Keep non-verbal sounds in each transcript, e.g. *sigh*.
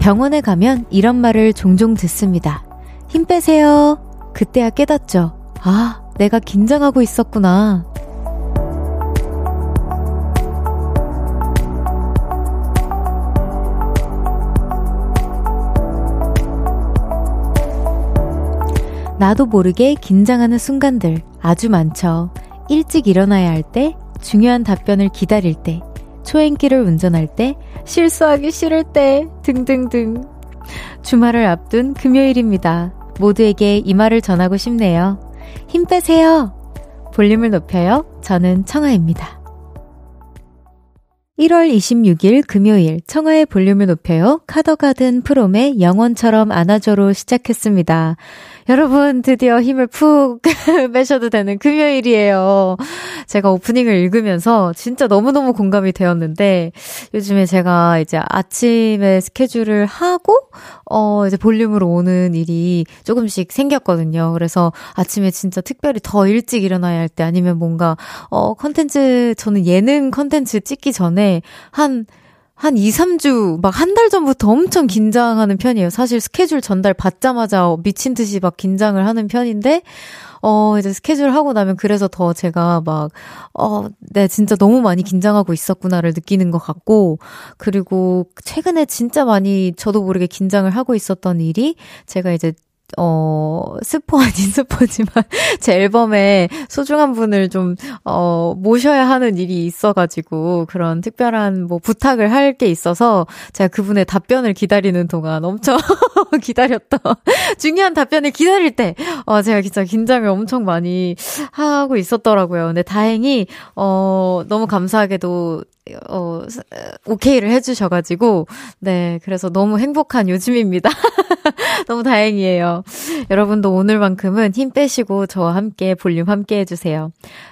병원에 가면 이런 말을 종종 듣습니다. 힘 빼세요. 그때야 깨닫죠. 아, 내가 긴장하고 있었구나. 나도 모르게 긴장하는 순간들 아주 많죠. 일찍 일어나야 할 때, 중요한 답변을 기다릴 때, 초행길을 운전할 때, 실수하기 싫을 때, 등등등. 주말을 앞둔 금요일입니다. 모두에게 이 말을 전하고 싶네요. 힘 빼세요. 볼륨을 높여요. 저는 청아입니다. 1월 26일 금요일 청하의 볼륨을 높여요. 카더가든 프롬의 영원처럼 안아줘로 시작했습니다. 여러분, 드디어 힘을 푹 *laughs* 빼셔도 되는 금요일이에요. 제가 오프닝을 읽으면서 진짜 너무너무 공감이 되었는데, 요즘에 제가 이제 아침에 스케줄을 하고, 어, 이제 볼륨으로 오는 일이 조금씩 생겼거든요. 그래서 아침에 진짜 특별히 더 일찍 일어나야 할 때 아니면 뭔가, 어, 컨텐츠, 저는 예능 컨텐츠 찍기 전에 한, 한 2, 3주, 막 한 달 전부터 엄청 긴장하는 편이에요. 사실 스케줄 전달 받자마자 미친 듯이 막 긴장을 하는 편인데, 어, 이제 스케줄 하고 나면 그래서 더 제가 막, 어, 네, 진짜 너무 많이 긴장하고 있었구나를 느끼는 것 같고, 그리고 최근에 진짜 많이 저도 모르게 긴장을 하고 있었던 일이 제가 이제 어, 스포 아닌 *laughs* 스포지만, 제 앨범에 소중한 분을 좀, 어, 모셔야 하는 일이 있어가지고, 그런 특별한 뭐 부탁을 할 게 있어서, 제가 그분의 답변을 기다리는 동안 엄청 *laughs* 기다렸던, 중요한 답변을 기다릴 때, 어, 제가 진짜 긴장을 엄청 많이 하고 있었더라고요. 근데 다행히, 어, 너무 감사하게도, 어, 오케이를 해주셔가지고, 네, 그래서 너무 행복한 요즘입니다. *laughs* 너무 다행이에요. 여러분도 오늘만큼은 힘 빼시고 저와 함께 볼륨 함께 해주세요.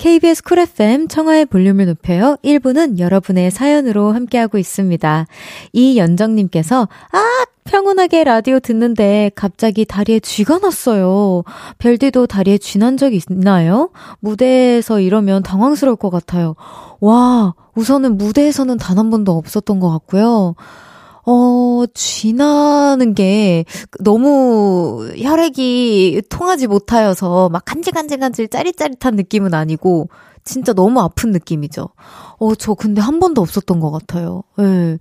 KBS 쿨 FM 청하의 볼륨을 높여요. 1부는 여러분의 사연으로 함께하고 있습니다. 이연정님께서, 아! 평온하게 라디오 듣는데 갑자기 다리에 쥐가 났어요. 별디도 다리에 쥐 난 적 있나요? 무대에서 이러면 당황스러울 것 같아요. 와, 우선은 무대에서는 단 한 번도 없었던 것 같고요. 어, 쥐나는 게 너무 혈액이 통하지 못하여서 막 간질간질간질 짜릿짜릿한 느낌은 아니고 진짜 너무 아픈 느낌이죠. 어, 저 근데 한 번도 없었던 것 같아요. 예. 네.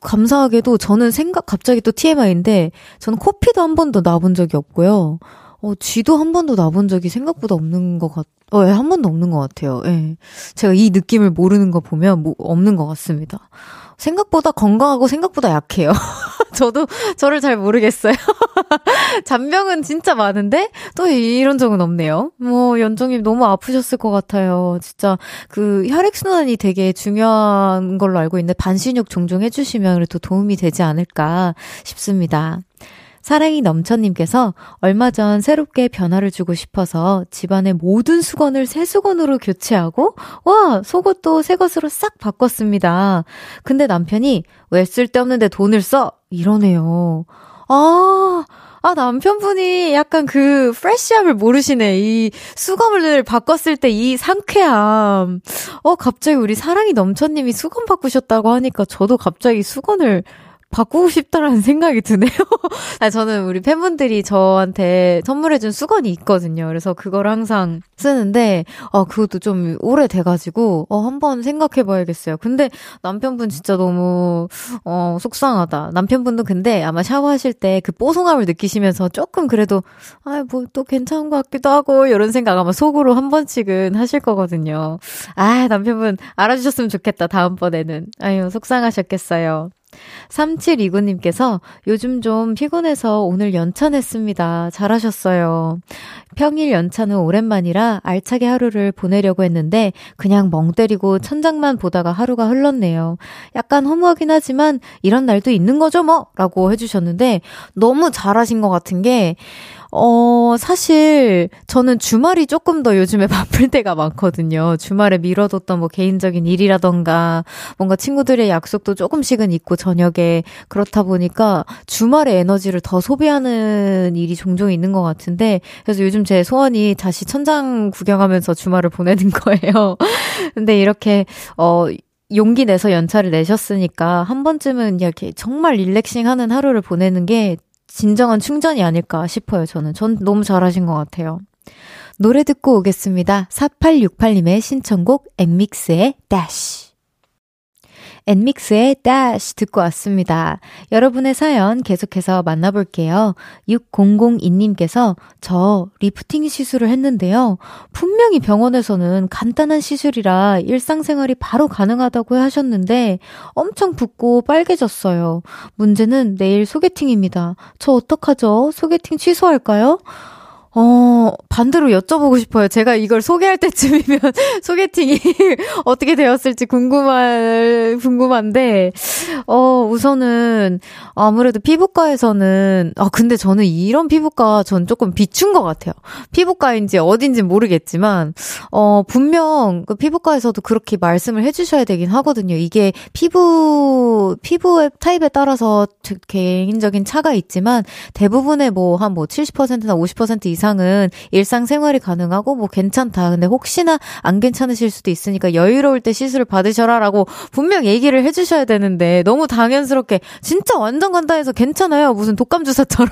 감사하게도 저는 생각, 갑자기 또 TMI인데, 저는 코피도 한 번도 나본 적이 없고요. 어, 쥐도 한 번도 나본 적이 생각보다 없는 것 같, 어, 예, 한 번도 없는 것 같아요. 예. 제가 이 느낌을 모르는 거 보면 뭐, 없는 것 같습니다. 생각보다 건강하고 생각보다 약해요. *laughs* 저도 저를 잘 모르겠어요. *laughs* 잔병은 진짜 많은데 또 이런 적은 없네요. 뭐 연정님 너무 아프셨을 것 같아요. 진짜 그 혈액 순환이 되게 중요한 걸로 알고 있는데 반신욕 종종 해주시면 그래도 도움이 되지 않을까 싶습니다. 사랑이 넘쳐님께서 얼마 전 새롭게 변화를 주고 싶어서 집안의 모든 수건을 새 수건으로 교체하고, 와, 속옷도 새 것으로 싹 바꿨습니다. 근데 남편이 왜 쓸데없는데 돈을 써? 이러네요. 아, 아, 남편분이 약간 그 프레쉬함을 모르시네. 이 수건을 바꿨을 때 이 상쾌함. 어, 갑자기 우리 사랑이 넘쳐님이 수건 바꾸셨다고 하니까 저도 갑자기 수건을 바꾸고 싶다라는 생각이 드네요. *laughs* 아, 저는 우리 팬분들이 저한테 선물해준 수건이 있거든요. 그래서 그걸 항상 쓰는데, 어, 그것도 좀 오래돼가지고, 어, 한번 생각해봐야겠어요. 근데 남편분 진짜 너무, 어, 속상하다. 남편분도 근데 아마 샤워하실 때 그 뽀송함을 느끼시면서 조금 그래도, 아, 뭐 또 괜찮은 것 같기도 하고, 이런 생각 아마 속으로 한 번씩은 하실 거거든요. 아, 남편분 알아주셨으면 좋겠다. 다음번에는. 아유, 속상하셨겠어요. 3729님께서 요즘 좀 피곤해서 오늘 연차 냈습니다. 잘하셨어요. 평일 연차는 오랜만이라 알차게 하루를 보내려고 했는데 그냥 멍 때리고 천장만 보다가 하루가 흘렀네요. 약간 허무하긴 하지만 이런 날도 있는 거죠 뭐? 라고 해주셨는데 너무 잘하신 것 같은 게 어, 사실 저는 주말이 조금 더 요즘에 *laughs* 바쁠 때가 많거든요. 주말에 미뤄뒀던 뭐 개인적인 일이라던가 뭔가 친구들의 약속도 조금씩은 있고 저녁에 그렇다 보니까 주말에 에너지를 더 소비하는 일이 종종 있는 것 같은데 그래서 요즘 제 소원이 다시 천장 구경하면서 주말을 보내는 *laughs* 거예요. 근데 이렇게 어 용기 내서 연차를 내셨으니까 한 번쯤은 이렇게 정말 릴렉싱 하는 하루를 보내는 게 진정한 충전이 아닐까 싶어요, 저는. 전 너무 잘하신 것 같아요. 노래 듣고 오겠습니다. 4868님의 신청곡 엠믹스의 다시. 엔믹스의 DASH 듣고 왔습니다. 여러분의 사연 계속해서 만나볼게요. 6002님께서 저 리프팅 시술을 했는데요. 분명히 병원에서는 간단한 시술이라 일상생활이 바로 가능하다고 하셨는데 엄청 붓고 빨개졌어요. 문제는 내일 소개팅입니다. 저 어떡하죠? 소개팅 취소할까요? 어, 반대로 여쭤보고 싶어요. 제가 이걸 소개할 때쯤이면 *laughs* 소개팅이 *laughs* 어떻게 되었을지 궁금한, 궁금한데, 어, 우선은 아무래도 피부과에서는, 아, 근데 저는 이런 피부과 전 조금 비춘 것 같아요. 피부과인지 어딘지 모르겠지만, 어, 분명 그 피부과에서도 그렇게 말씀을 해주셔야 되긴 하거든요. 이게 피부, 피부의 타입에 따라서 개인적인 차가 있지만 대부분의 뭐 한 뭐 70%나 50% 이상 이상은 일상생활이 가능하고 뭐 괜찮다. 근데 혹시나 안 괜찮으실 수도 있으니까 여유로울 때 시술을 받으셔라라고 분명 얘기를 해주셔야 되는데 너무 당연스럽게 진짜 완전 간단해서 괜찮아요. 무슨 독감 주사처럼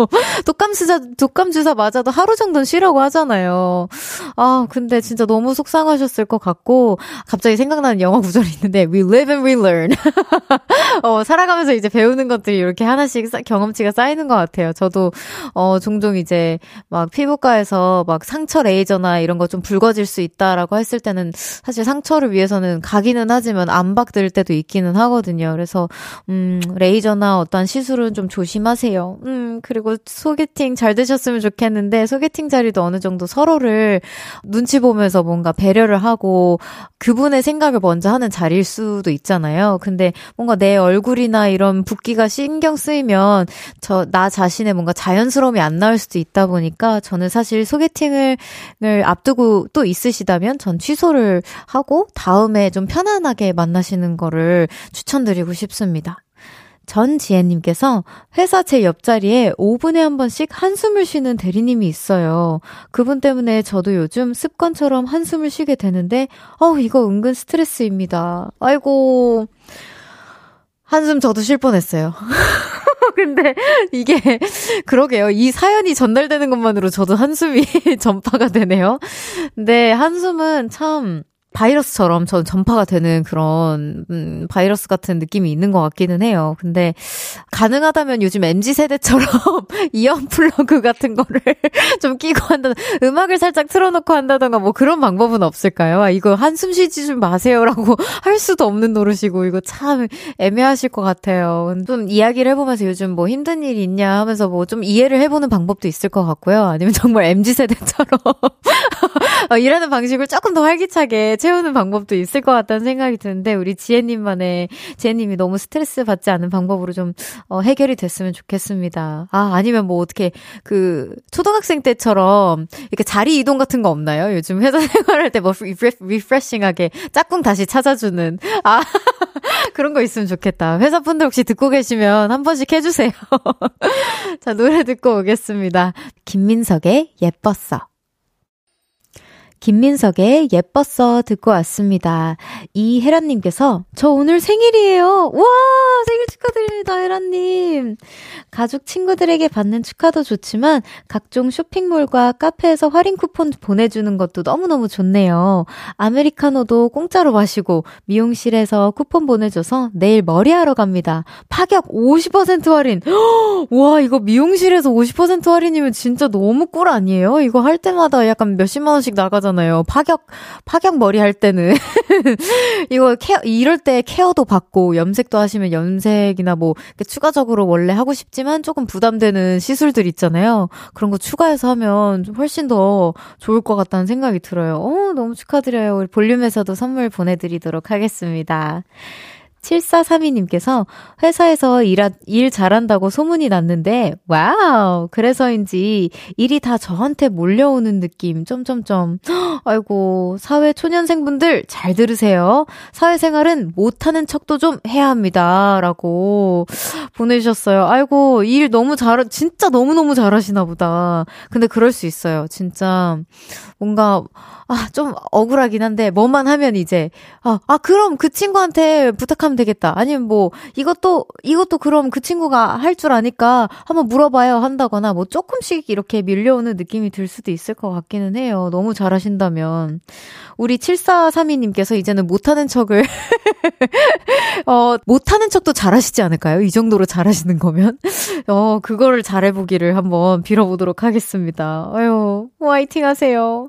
*laughs* 독감 주사 독감 주사 맞아도 하루 정도는 쉬라고 하잖아요. 아 근데 진짜 너무 속상하셨을 것 같고 갑자기 생각나는 영화 구절이 있는데 We live and we learn. *laughs* 어 살아가면서 이제 배우는 것들이 이렇게 하나씩 경험치가 쌓이는 것 같아요. 저도 어 종종 이제 막 피부과에서 막 상처 레이저나 이런 거 좀 붉어질 수 있다라고 했을 때는 사실 상처를 위해서는 가기는 하지만 안 박 들 때도 있기는 하거든요. 그래서 음, 레이저나 어떤 시술은 좀 조심하세요. 음, 그리고 소개팅 잘 되셨으면 좋겠는데 소개팅 자리도 어느 정도 서로를 눈치 보면서 뭔가 배려를 하고 그분의 생각을 먼저 하는 자리일 수도 있잖아요. 근데 뭔가 내 얼굴이나 이런 붓기가 신경 쓰이면 저 나 자신의 뭔가 자연스러움이 안 나올 수도 있다 보니 보니까 저는 사실 소개팅을 앞두고 또 있으시다면 전 취소를 하고 다음에 좀 편안하게 만나시는 거를 추천드리고 싶습니다. 전지혜님께서 회사 제 옆자리에 5분에 한 번씩 한숨을 쉬는 대리님이 있어요. 그분 때문에 저도 요즘 습관처럼 한숨을 쉬게 되는데, 어, 이거 은근 스트레스입니다. 아이고, 한숨 저도 쉴 뻔했어요. *laughs* 근데 이게 그러게요. 이 사연이 전달되는 것만으로 저도 한숨이 *laughs* 전파가 되네요. 근데 한숨은 참 바이러스처럼 전 전파가 되는 그런 음, 바이러스 같은 느낌이 있는 것 같기는 해요. 근데 가능하다면 요즘 MZ 세대처럼 *laughs* 이어 플러그 같은 거를 *laughs* 좀 끼고 한다 음악을 살짝 틀어놓고 한다던가 뭐 그런 방법은 없을까요? 아, 이거 한숨 쉬지 좀 마세요라고 *laughs* 할 수도 없는 노릇이고 이거 참 애매하실 것 같아요. 좀 이야기를 해보면서 요즘 뭐 힘든 일 있냐 하면서 뭐 좀 이해를 해보는 방법도 있을 것 같고요. 아니면 정말 MZ 세대처럼 어, 일하는 방식을 조금 더 활기차게 채우는 방법도 있을 것 같다는 생각이 드는데 우리 지혜님만의 지혜님이 너무 스트레스 받지 않은 방법으로 좀 어, 해결이 됐으면 좋겠습니다. 아 아니면 뭐 어떻게 그 초등학생 때처럼 이렇게 자리 이동 같은 거 없나요? 요즘 회사 *laughs* 생활할 때 뭐 리프레싱하게 짝꿍 다시 찾아주는 아 *laughs* 그런 거 있으면 좋겠다. 회사 분들 혹시 듣고 계시면 한 번씩 해주세요. *laughs* 자 노래 듣고 오겠습니다. 김민석의 예뻤어. 김민석의 예뻤어 듣고 왔습니다. 이혜란님께서 저 오늘 생일이에요. 와 생일 축하드립니다 혜란님. 가족 친구들에게 받는 축하도 좋지만 각종 쇼핑몰과 카페에서 할인 쿠폰 보내주는 것도 너무너무 좋네요. 아메리카노도 공짜로 마시고 미용실에서 쿠폰 보내줘서 내일 머리하러 갑니다. 파격 50% 할인. *gasps* 와 이거 미용실에서 50% 할인이면 진짜 너무 꿀 아니에요? 이거 할 때마다 약간 몇십만 원씩 나가잖아요. 파격 파격 머리 할 때는 *laughs* 이거 케어 이럴 때 케어도 받고 염색도 하시면 염색이나 뭐 추가적으로 원래 하고 싶지만 조금 부담되는 시술들 있잖아요. 그런 거 추가해서 하면 훨씬 더 좋을 것 같다는 생각이 들어요. 어, 너무 축하드려요. 우리 볼륨에서도 선물 보내드리도록 하겠습니다. 7432님께서 회사에서 일, 일 잘한다고 소문이 났는데, 와우! 그래서인지 일이 다 저한테 몰려오는 느낌, 점점점. *gasps* 아이고, 사회 초년생분들 잘 들으세요. 사회생활은 못하는 척도 좀 해야 합니다. 라고 *gasps* 보내주셨어요. 아이고, 일 너무 잘, 진짜 너무너무 잘하시나 보다. 근데 그럴 수 있어요. 진짜, 뭔가, 아, 좀 억울하긴 한데, 뭐만 하면 이제, 아, 아, 그럼 그 친구한테 부탁하면 되겠다. 아니면 뭐, 이것도, 이것도 그럼 그 친구가 할 줄 아니까 한번 물어봐요 한다거나, 뭐 조금씩 이렇게 밀려오는 느낌이 들 수도 있을 것 같기는 해요. 너무 잘하신다면. 우리 7432님께서 이제는 못하는 척을, *laughs* 어, 못하는 척도 잘하시지 않을까요? 이 정도로 잘하시는 거면? *laughs* 어, 그거를 잘해보기를 한번 빌어보도록 하겠습니다. 아유, 화이팅 하세요.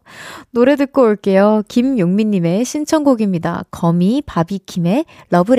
노래 듣고 올게요. 김용민님의 신청곡입니다. 거미 바비킴의 Love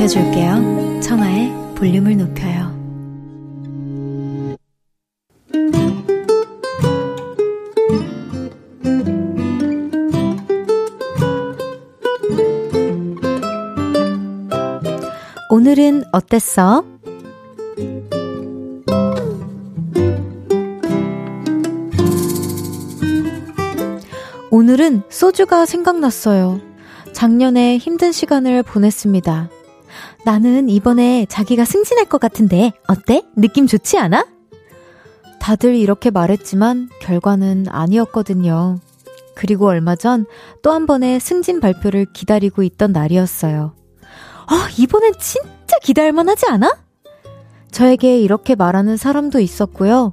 높여줄게요. 청하의 볼륨을 높여요. 오늘은 어땠어? 오늘은 소주가 생각났어요. 작년에 힘든 시간을 보냈습니다. 나는 이번에 자기가 승진할 것 같은데 어때? 느낌 좋지 않아? 다들 이렇게 말했지만 결과는 아니었거든요. 그리고 얼마 전 또 한 번의 승진 발표를 기다리고 있던 날이었어요. 아, 이번엔 진짜 기다릴만 하지 않아? 저에게 이렇게 말하는 사람도 있었고요.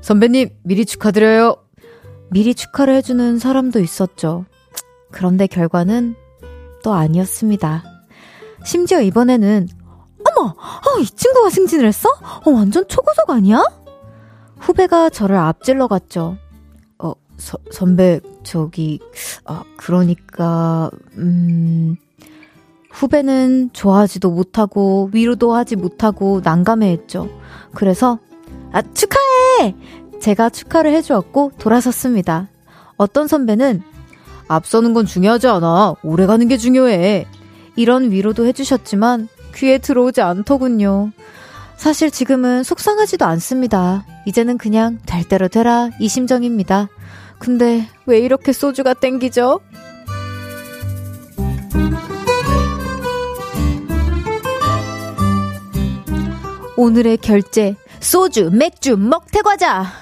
선배님, 미리 축하드려요. 미리 축하를 해주는 사람도 있었죠. 그런데 결과는 또 아니었습니다. 심지어 이번에는 어머, 어, 이 친구가 승진을 했어? 어, 완전 초고속 아니야? 후배가 저를 앞질러 갔죠. 어, 서, 선배, 저기, 아, 그러니까, 음, 후배는 좋아하지도 못하고, 위로도 하지 못하고, 난감해 했죠. 그래서, 아, 축하해! 제가 축하를 해주었고, 돌아섰습니다. 어떤 선배는, 앞서는 건 중요하지 않아. 오래 가는 게 중요해. 이런 위로도 해주셨지만 귀에 들어오지 않더군요. 사실 지금은 속상하지도 않습니다. 이제는 그냥 될 대로 되라 이 심정입니다. 근데 왜 이렇게 소주가 땡기죠? 오늘의 결제 소주, 맥주, 먹태과자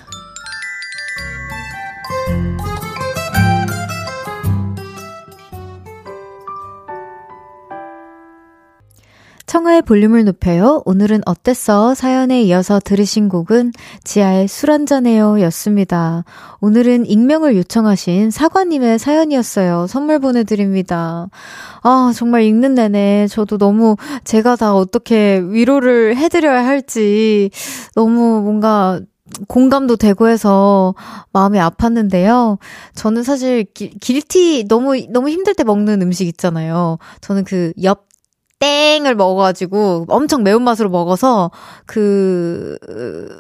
청하의 볼륨을 높여요. 오늘은 어땠어? 사연에 이어서 들으신 곡은 지하의 술 한잔해요 였습니다. 오늘은 익명을 요청하신 사과님의 사연이었어요. 선물 보내드립니다. 아, 정말 읽는 내내 저도 너무 제가 다 어떻게 위로를 해드려야 할지 너무 뭔가 공감도 되고 해서 마음이 아팠는데요. 저는 사실 기, 길티 너무 너무 힘들 때 먹는 음식 있잖아요. 저는 그옆 땡을 먹어가지고 엄청 매운맛으로 먹어서 그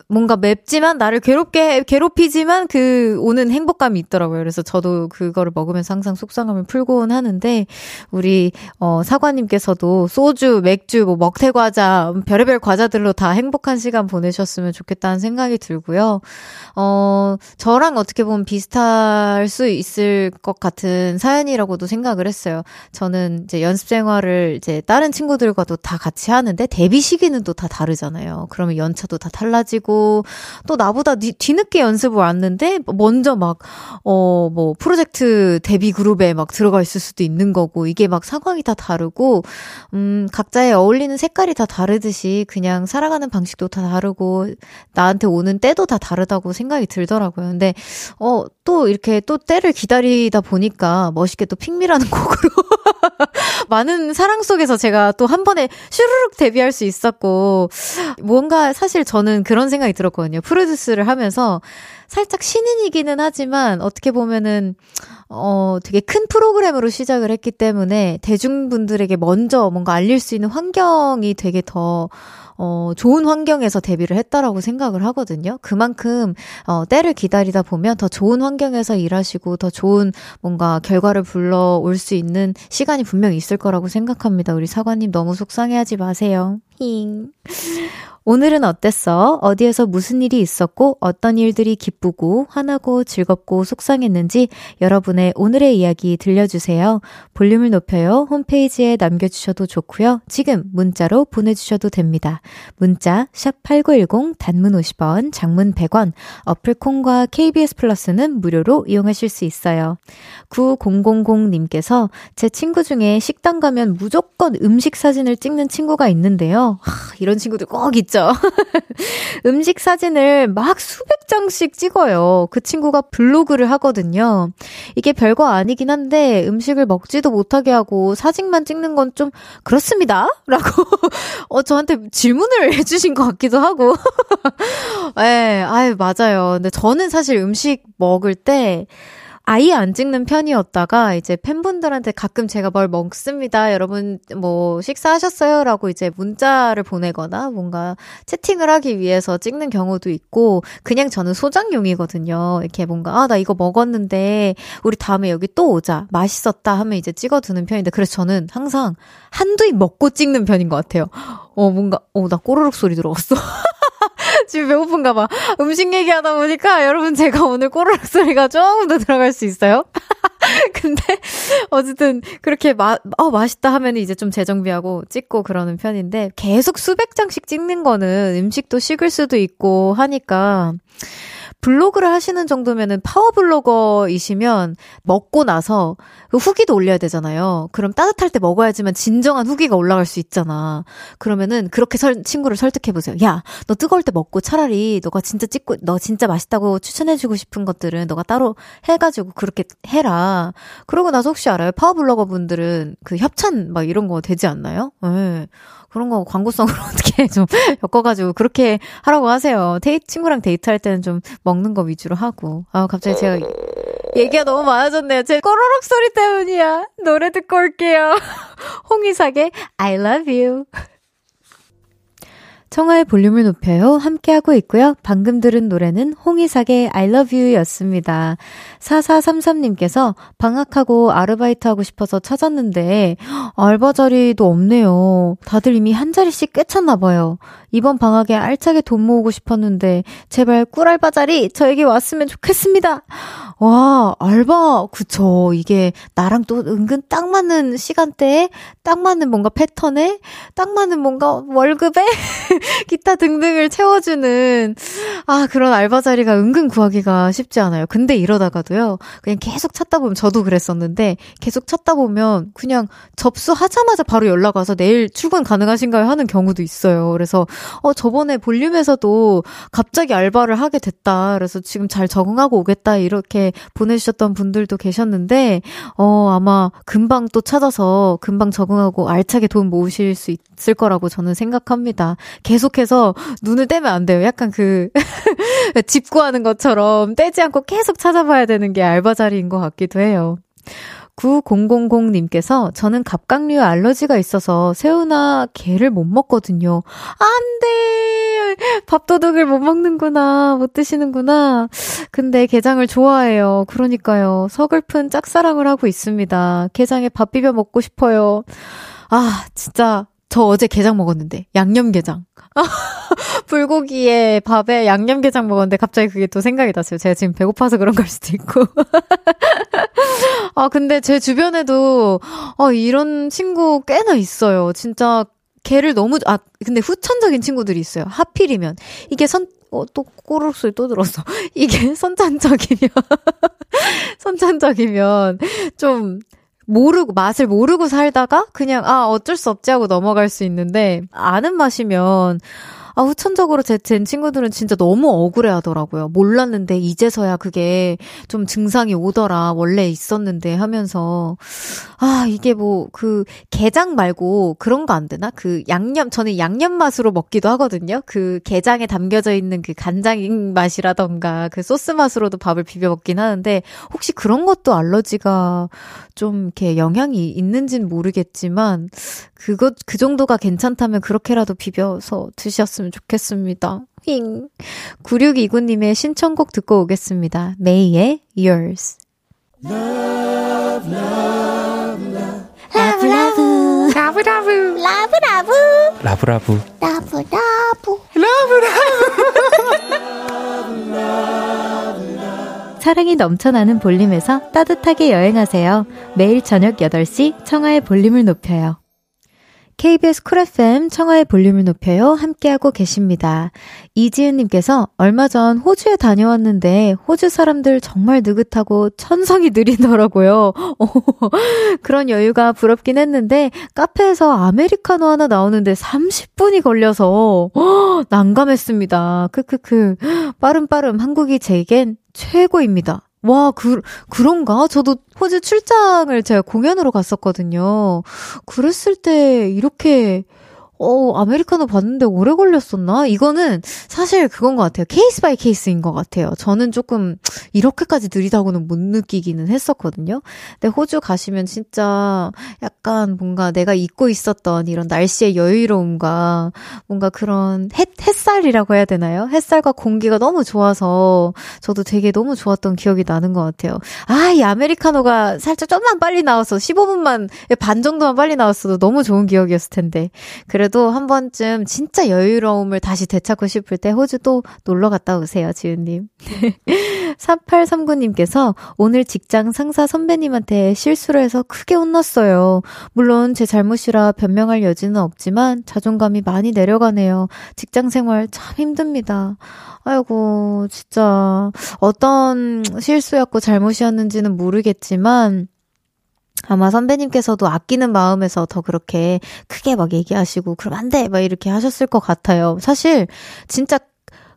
뭔가 맵지만 나를 괴롭게 괴롭히지만 그 오는 행복감이 있더라고요. 그래서 저도 그거를 먹으면서 항상 속상함을 풀곤 하는데 우리 어 사관님께서도 소주, 맥주, 뭐 먹태 과자, 별의별 과자들로 다 행복한 시간 보내셨으면 좋겠다는 생각이 들고요. 어 저랑 어떻게 보면 비슷할 수 있을 것 같은 사연이라고도 생각을 했어요. 저는 이제 연습 생활을 이제 다른 다른 친구들과도 다 같이 하는데 데뷔 시기는 또 다 다르잖아요. 그러면 연차도 다 달라지고 또 나보다 뒤, 뒤늦게 연습을 왔는데 먼저 막 어 뭐 프로젝트 데뷔 그룹에 막 들어가 있을 수도 있는 거고 이게 막 상황이 다 다르고 음 각자의 어울리는 색깔이 다 다르듯이 그냥 살아가는 방식도 다 다르고 나한테 오는 때도 다 다르다고 생각이 들더라고요. 근데 어 또 이렇게 또 때를 기다리다 보니까 멋있게 또 핑미라는 *laughs* 곡으로 *laughs* 많은 사랑 속에서 제가 또 한 번에 슈르륵 데뷔할 수 있었고, 뭔가 사실 저는 그런 생각이 들었거든요. 프로듀스를 하면서 살짝 신인이기는 하지만 어떻게 보면은 어 되게 큰 프로그램으로 시작을 했기 때문에 대중분들에게 먼저 뭔가 알릴 수 있는 환경이 되게 더 어, 좋은 환경에서 데뷔를 했다라고 생각을 하거든요. 그만큼, 어, 때를 기다리다 보면 더 좋은 환경에서 일하시고 더 좋은 뭔가 결과를 불러올 수 있는 시간이 분명히 있을 거라고 생각합니다. 우리 사관님 너무 속상해하지 마세요. 힝. 오늘은 어땠어? 어디에서 무슨 일이 있었고 어떤 일들이 기쁘고 화나고 즐겁고 속상했는지 여러분의 오늘의 이야기 들려주세요. 볼륨을 높여요. 홈페이지에 남겨주셔도 좋고요. 지금 문자로 보내주셔도 됩니다. 문자 샵8910 단문 50원, 장문 100원, 어플 콩과 KBS 플러스는 무료로 이용하실 수 있어요. 9000님께서 제 친구 중에 식당 가면 무조건 음식 사진을 찍는 친구가 있는데요. 하, 이런 친구들 꼭 있죠. 있죠. *laughs* 음식 사진을 막 수백 장씩 찍어요. 그 친구가 블로그를 하거든요. 이게 별거 아니긴 한데 음식을 먹지도 못하게 하고 사진만 찍는 건 좀 그렇습니다. *laughs* 라고 어 저한테 질문을 *laughs* 해주신 것 같기도 하고. 예, 아유 맞아요. 근데 저는 사실 음식 먹을 때 아예 안 찍는 편이었다가 이제 팬분들한테 가끔 제가 뭘 먹습니다. 여러분 뭐 식사하셨어요? 라고 이제 문자를 보내거나 뭔가 채팅을 하기 위해서 찍는 경우도 있고 그냥 저는 소장용이거든요. 이렇게 뭔가 아 나 이거 먹었는데 우리 다음에 여기 또 오자. 맛있었다 하면 이제 찍어두는 편인데 그래서 저는 항상 한두 입 먹고 찍는 편인 것 같아요. 어 뭔가 어 나 꼬르륵 소리 들어갔어. *laughs* *laughs* 지금 배고픈가 봐. 음식 얘기하다 보니까 여러분 제가 오늘 꼬르륵 소리가 조금 더 들어갈 수 있어요. *laughs* 근데 어쨌든 그렇게 마, 어, 맛있다 하면 이제 좀 재정비하고 찍고 그러는 편인데 계속 수백 장씩 찍는 거는 음식도 식을 수도 있고 하니까 블로그를 하시는 정도면은 파워블로거이시면 먹고 나서 그 후기도 올려야 되잖아요. 그럼 따뜻할 때 먹어야지만 진정한 후기가 올라갈 수 있잖아. 그러면은 그렇게 설, 친구를 설득해 보세요. 야, 너 뜨거울 때 먹고 차라리 너가 진짜 찍고, 너 진짜 맛있다고 추천해 주고 싶은 것들은 너가 따로 해 가지고 그렇게 해라. 그러고 나서 혹시 알아요? 파워블로거 분들은 그 협찬 막 이런 거 되지 않나요? 예. 네. 그런 거 광고성으로 *laughs* 어떻게 좀 엮어가지고 그렇게 하라고 하세요. 데이, 친구랑 데이트할 때는 좀 먹는 거 위주로 하고. 아, 갑자기 제가 얘기가 너무 많아졌네요. 제 꼬르륵 소리 때문이야. 노래 듣고 올게요. *laughs* 홍이삭의 I love you. 청하의 볼륨을 높여요. 함께하고 있고요. 방금 들은 노래는 홍이삭의 I love you 였습니다. 4433님께서 방학하고 아르바이트 하고 싶어서 찾았는데 알바 자리도 없네요. 다들 이미 한 자리씩 꿰찼나봐요. 이번 방학에 알차게 돈 모으고 싶었는데 제발 꿀알바 자리 저에게 왔으면 좋겠습니다. 와, 알바, 그쵸. 이게 나랑 또 은근 딱 맞는 시간대에, 딱 맞는 뭔가 패턴에, 딱 맞는 뭔가 월급에, *laughs* 기타 등등을 채워주는, 아, 그런 알바 자리가 은근 구하기가 쉽지 않아요. 근데 이러다가도요, 그냥 계속 찾다 보면, 저도 그랬었는데, 계속 찾다 보면, 그냥 접수하자마자 바로 연락 와서 내일 출근 가능하신가요? 하는 경우도 있어요. 그래서, 어, 저번에 볼륨에서도 갑자기 알바를 하게 됐다. 그래서 지금 잘 적응하고 오겠다. 이렇게 보내주셨던 분들도 계셨는데, 어, 아마 금방 또 찾아서 금방 적응하고 알차게 돈 모으실 수 있을 거라고 저는 생각합니다. 계속해서 눈을 떼면 안 돼요. 약간 그, *laughs* 집 구하는 것처럼 떼지 않고 계속 찾아봐야 되는 게 알바 자리인 것 같기도 해요. 9000님께서 저는 갑각류 알러지가 있어서 새우나 게를 못 먹거든요. 안 돼! 밥도둑을 못 먹는구나. 못 드시는구나. 근데 게장을 좋아해요. 그러니까요. 서글픈 짝사랑을 하고 있습니다. 게장에 밥 비벼 먹고 싶어요. 아, 진짜. 저 어제 게장 먹었는데. 양념게장. *laughs* 불고기에 밥에 양념게장 먹었는데 갑자기 그게 또 생각이 났어요. 제가 지금 배고파서 그런 걸 수도 있고. *laughs* 아, 근데 제 주변에도, 아, 이런 친구 꽤나 있어요. 진짜, 걔를 너무, 아, 근데 후천적인 친구들이 있어요. 하필이면. 이게 선, 어, 또, 꼬르륵 소리 또 들었어. *laughs* 이게 선천적이면, 선천적이면, 좀, 모르고, 맛을 모르고 살다가 그냥, 아, 어쩔 수 없지 하고 넘어갈 수 있는데, 아는 맛이면, 아, 후천적으로 제, 제 친구들은 진짜 너무 억울해 하더라고요. 몰랐는데 이제서야 그게 좀 증상이 오더라. 원래 있었는데 하면서. 아, 이게 뭐, 그, 게장 말고 그런 거 안 되나? 그 양념, 저는 양념 맛으로 먹기도 하거든요. 그 게장에 담겨져 있는 그 간장 맛이라던가 그 소스 맛으로도 밥을 비벼 먹긴 하는데 혹시 그런 것도 알러지가 좀 이렇게 영향이 있는진 모르겠지만 그것, 그 정도가 괜찮다면 그렇게라도 비벼서 드셨으면 좋겠습니다. 힝. 9629님의 신청곡 듣고 오겠습니다. 메이의 Yours. Love, love, love. 라브라브 라브라브 라브라브 라브라브 라브라브 라브라브 사랑이 넘쳐나는 볼륨에서 따뜻하게 여행하세요. 매일 저녁 8시 청하의 볼륨을 높여요. KBS 쿨 FM 청하의 볼륨을 높여요. 함께하고 계십니다. 이지은님께서 얼마 전 호주에 다녀왔는데 호주 사람들 정말 느긋하고 천성이 느리더라고요. *laughs* 그런 여유가 부럽긴 했는데 카페에서 아메리카노 하나 나오는데 30분이 걸려서 *gasps* 난감했습니다. 크크크. 빠름빠름 한국이 제겐 최고입니다. 와, 그, 그런가? 저도 호주 출장을 제가 공연으로 갔었거든요. 그랬을 때 이렇게 어, 아메리카노 봤는데 오래 걸렸었나? 이거는 사실 그건 것 같아요. case by case인 것 같아요. 저는 조금 이렇게까지 느리다고는 못 느끼기는 했었거든요. 근데 호주 가시면 진짜 약간 뭔가 내가 잊고 있었던 이런 날씨의 여유로움과 뭔가 그런 햇, 햇살이라고 해야 되나요? 햇살과 공기가 너무 좋아서 저도 되게 너무 좋았던 기억이 나는 것 같아요. 아, 이 아메리카노가 살짝 좀만 빨리 나와서 15분만, 반 정도만 빨리 나왔어도 너무 좋은 기억이었을 텐데. 그래도 그래도 한 번쯤 진짜 여유로움을 다시 되찾고 싶을 때 호주 또 놀러 갔다 오세요, 지은님. *laughs* 4839님께서 오늘 직장 상사 선배님한테 실수를 해서 크게 혼났어요. 물론 제 잘못이라 변명할 여지는 없지만 자존감이 많이 내려가네요. 직장 생활 참 힘듭니다. 아이고, 진짜 어떤 실수였고 잘못이었는지는 모르겠지만 아마 선배님께서도 아끼는 마음에서 더 그렇게 크게 막 얘기하시고, 그럼 안 돼! 막 이렇게 하셨을 것 같아요. 사실, 진짜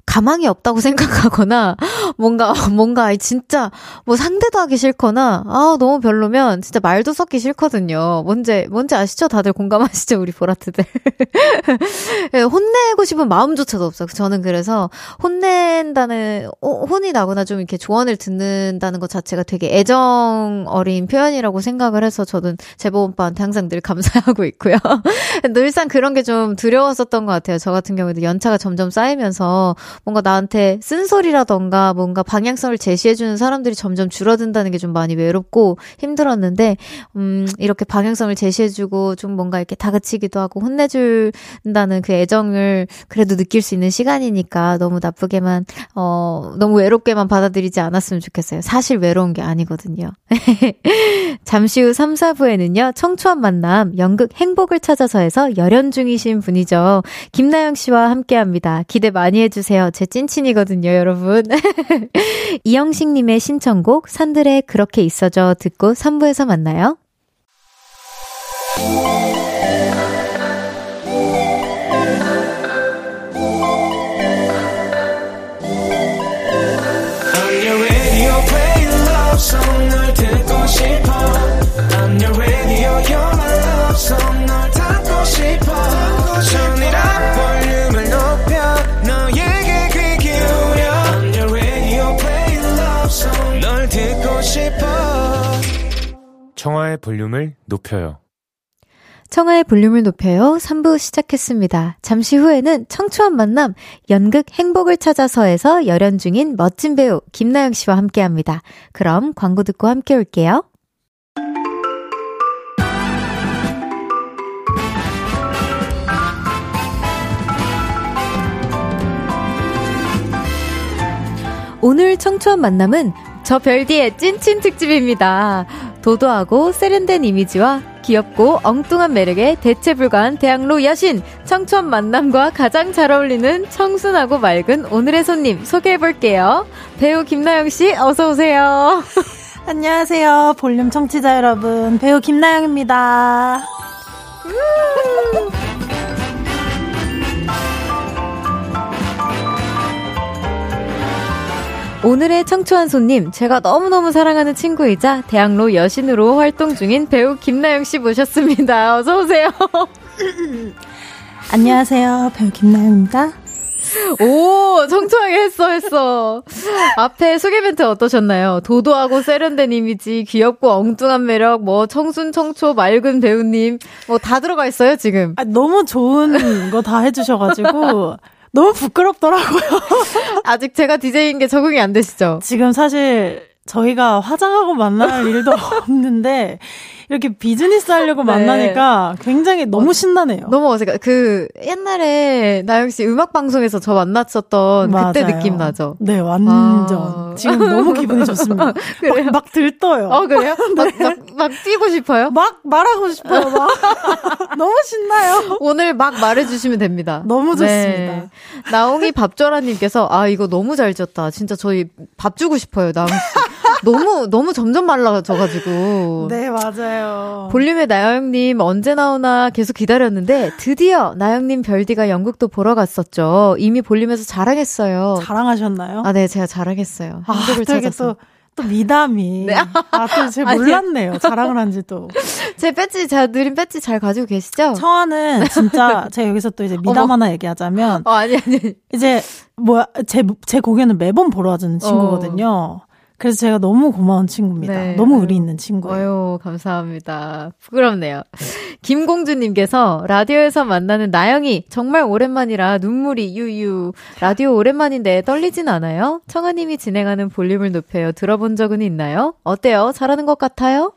가망이 없다고 *laughs* 생각하거나 뭔가 *laughs* 뭔가 진짜 뭐 상대도 하기 싫거나 아 너무 별로면 진짜 말도 섞기 싫거든요. 뭔지 뭔지 아시죠? 다들 공감하시죠? 우리 보라트들. *laughs* 예, 혼내고 싶은 마음조차도 없어요. 저는 그래서 혼낸다는 혼이 나거나 좀 이렇게 조언을 듣는다는 것 자체가 되게 애정 어린 표현이라고 생각을 해서 저는 제보 오빠한테 항상 늘 감사하고 있고요. *laughs* 늘상 그런 게 좀 두려웠었던 것 같아요. 저 같은 경우에도 연차가 점점 쌓이면서 뭔가 나한테 쓴소리라던가 뭔가 방향성을 제시해주는 사람들이 점점 줄어든다는 게 좀 많이 외롭고 힘들었는데, 음, 이렇게 방향성을 제시해주고 좀 뭔가 이렇게 다그치기도 하고 혼내준다는 그 애정을 그래도 느낄 수 있는 시간이니까 너무 나쁘게만, 어, 너무 외롭게만 받아들이지 않았으면 좋겠어요. 사실 외로운 게 아니거든요. *laughs* 잠시 후 3, 4부에는요, 청초한 만남, 연극 행복을 찾아서에서 열연 중이신 분이죠. 김나영 씨와 함께 합니다. 기대 많이 해주세요. 제 찐친이거든요, 여러분. *laughs* *laughs* 이영식님의 신청곡 산들에 그렇게 있어줘 듣고 3부에서 만나요. 싶어 I'm your radio, you're my love song 널 담고 싶어 싶어 볼륨을 높여요. 청하의 볼륨을 높여요. 3부 시작했습니다. 잠시 후에는 청초한 만남, 연극 행복을 찾아서에서 열연 중인 멋진 배우 김나영 씨와 함께 합니다. 그럼 광고 듣고 함께 올게요. 오늘 청초한 만남은 저 별디의 찐친 특집입니다. 도도하고 세련된 이미지와 귀엽고 엉뚱한 매력에 대체 불가한 대학로 여신 청초한 만남과 가장 잘 어울리는 청순하고 맑은 오늘의 손님 소개해 볼게요. 배우 김나영 씨 어서 오세요. *laughs* 안녕하세요. 볼륨 청취자 여러분. 배우 김나영입니다. *laughs* 오늘의 청초한 손님, 제가 너무너무 사랑하는 친구이자 대학로 여신으로 활동 중인 배우 김나영 씨 모셨습니다. 어서오세요. *laughs* 안녕하세요. 배우 김나영입니다. 오, 청초하게 했어, 했어. 앞에 소개 멘트 어떠셨나요? 도도하고 세련된 이미지, 귀엽고 엉뚱한 매력, 뭐, 청순, 청초, 맑은 배우님, 뭐, 다 들어가 있어요, 지금. 아, 너무 좋은 거 다 해주셔가지고. *laughs* 너무 부끄럽더라고요. *laughs* 아직 제가 DJ인 게 적응이 안 되시죠? 지금 사실 저희가 화장하고 만날 일도 *laughs* 없는데 이렇게 비즈니스 하려고 *laughs* 네. 만나니까 굉장히 너무 어, 신나네요. 너무 어색해. 그 옛날에 나영 씨 음악 방송에서 저 만났었던 맞아요. 그때 느낌 나죠? 네, 완전. 아. 지금 너무 기분이 좋습니다. *laughs* 그래요? 막, 막 들떠요. 어, 그래요? *laughs* 네. 막, 막, 막 뛰고 싶어요? 막 말하고 싶어요, 막. 너무 신나요. 오늘 막 말해주시면 됩니다. 너무 네. 좋습니다. 네. 나옹이 밥조라님께서, 아, 이거 너무 잘 지었다. 진짜 저희 밥 주고 싶어요, 나옹 씨. 너무, 너무 점점 말라져가지고. 네, 맞아요. 볼륨의 나영님 언제 나오나 계속 기다렸는데 드디어 나영님 별디가 연극도 보러 갔었죠. 이미 볼륨에서 자랑했어요. 자랑하셨나요? 아, 네, 제가 자랑했어요. 아, 되게 또, 또 미담이. 네. 아, 또 제가 *laughs* 몰랐네요. 자랑을 한지도. *laughs* 제 배지, 제가 느린 배지 잘 가지고 계시죠? 청아는 진짜, *laughs* 제가 여기서 또 이제 미담 어머. 하나 얘기하자면. 어, 아니, 아니. 이제, 뭐야, 제, 제 공연을 매번 보러 와주는 친구거든요. 어. 그래서 제가 너무 고마운 친구입니다. 네. 너무 의리 있는 친구예요. 아유, 감사합니다. 부끄럽네요. 김공주님께서 라디오에서 만나는 나영이 정말 오랜만이라 눈물이 유유. 라디오 오랜만인데 떨리진 않아요? 청아님이 진행하는 볼륨을 높여요. 들어본 적은 있나요? 어때요? 잘하는 것 같아요?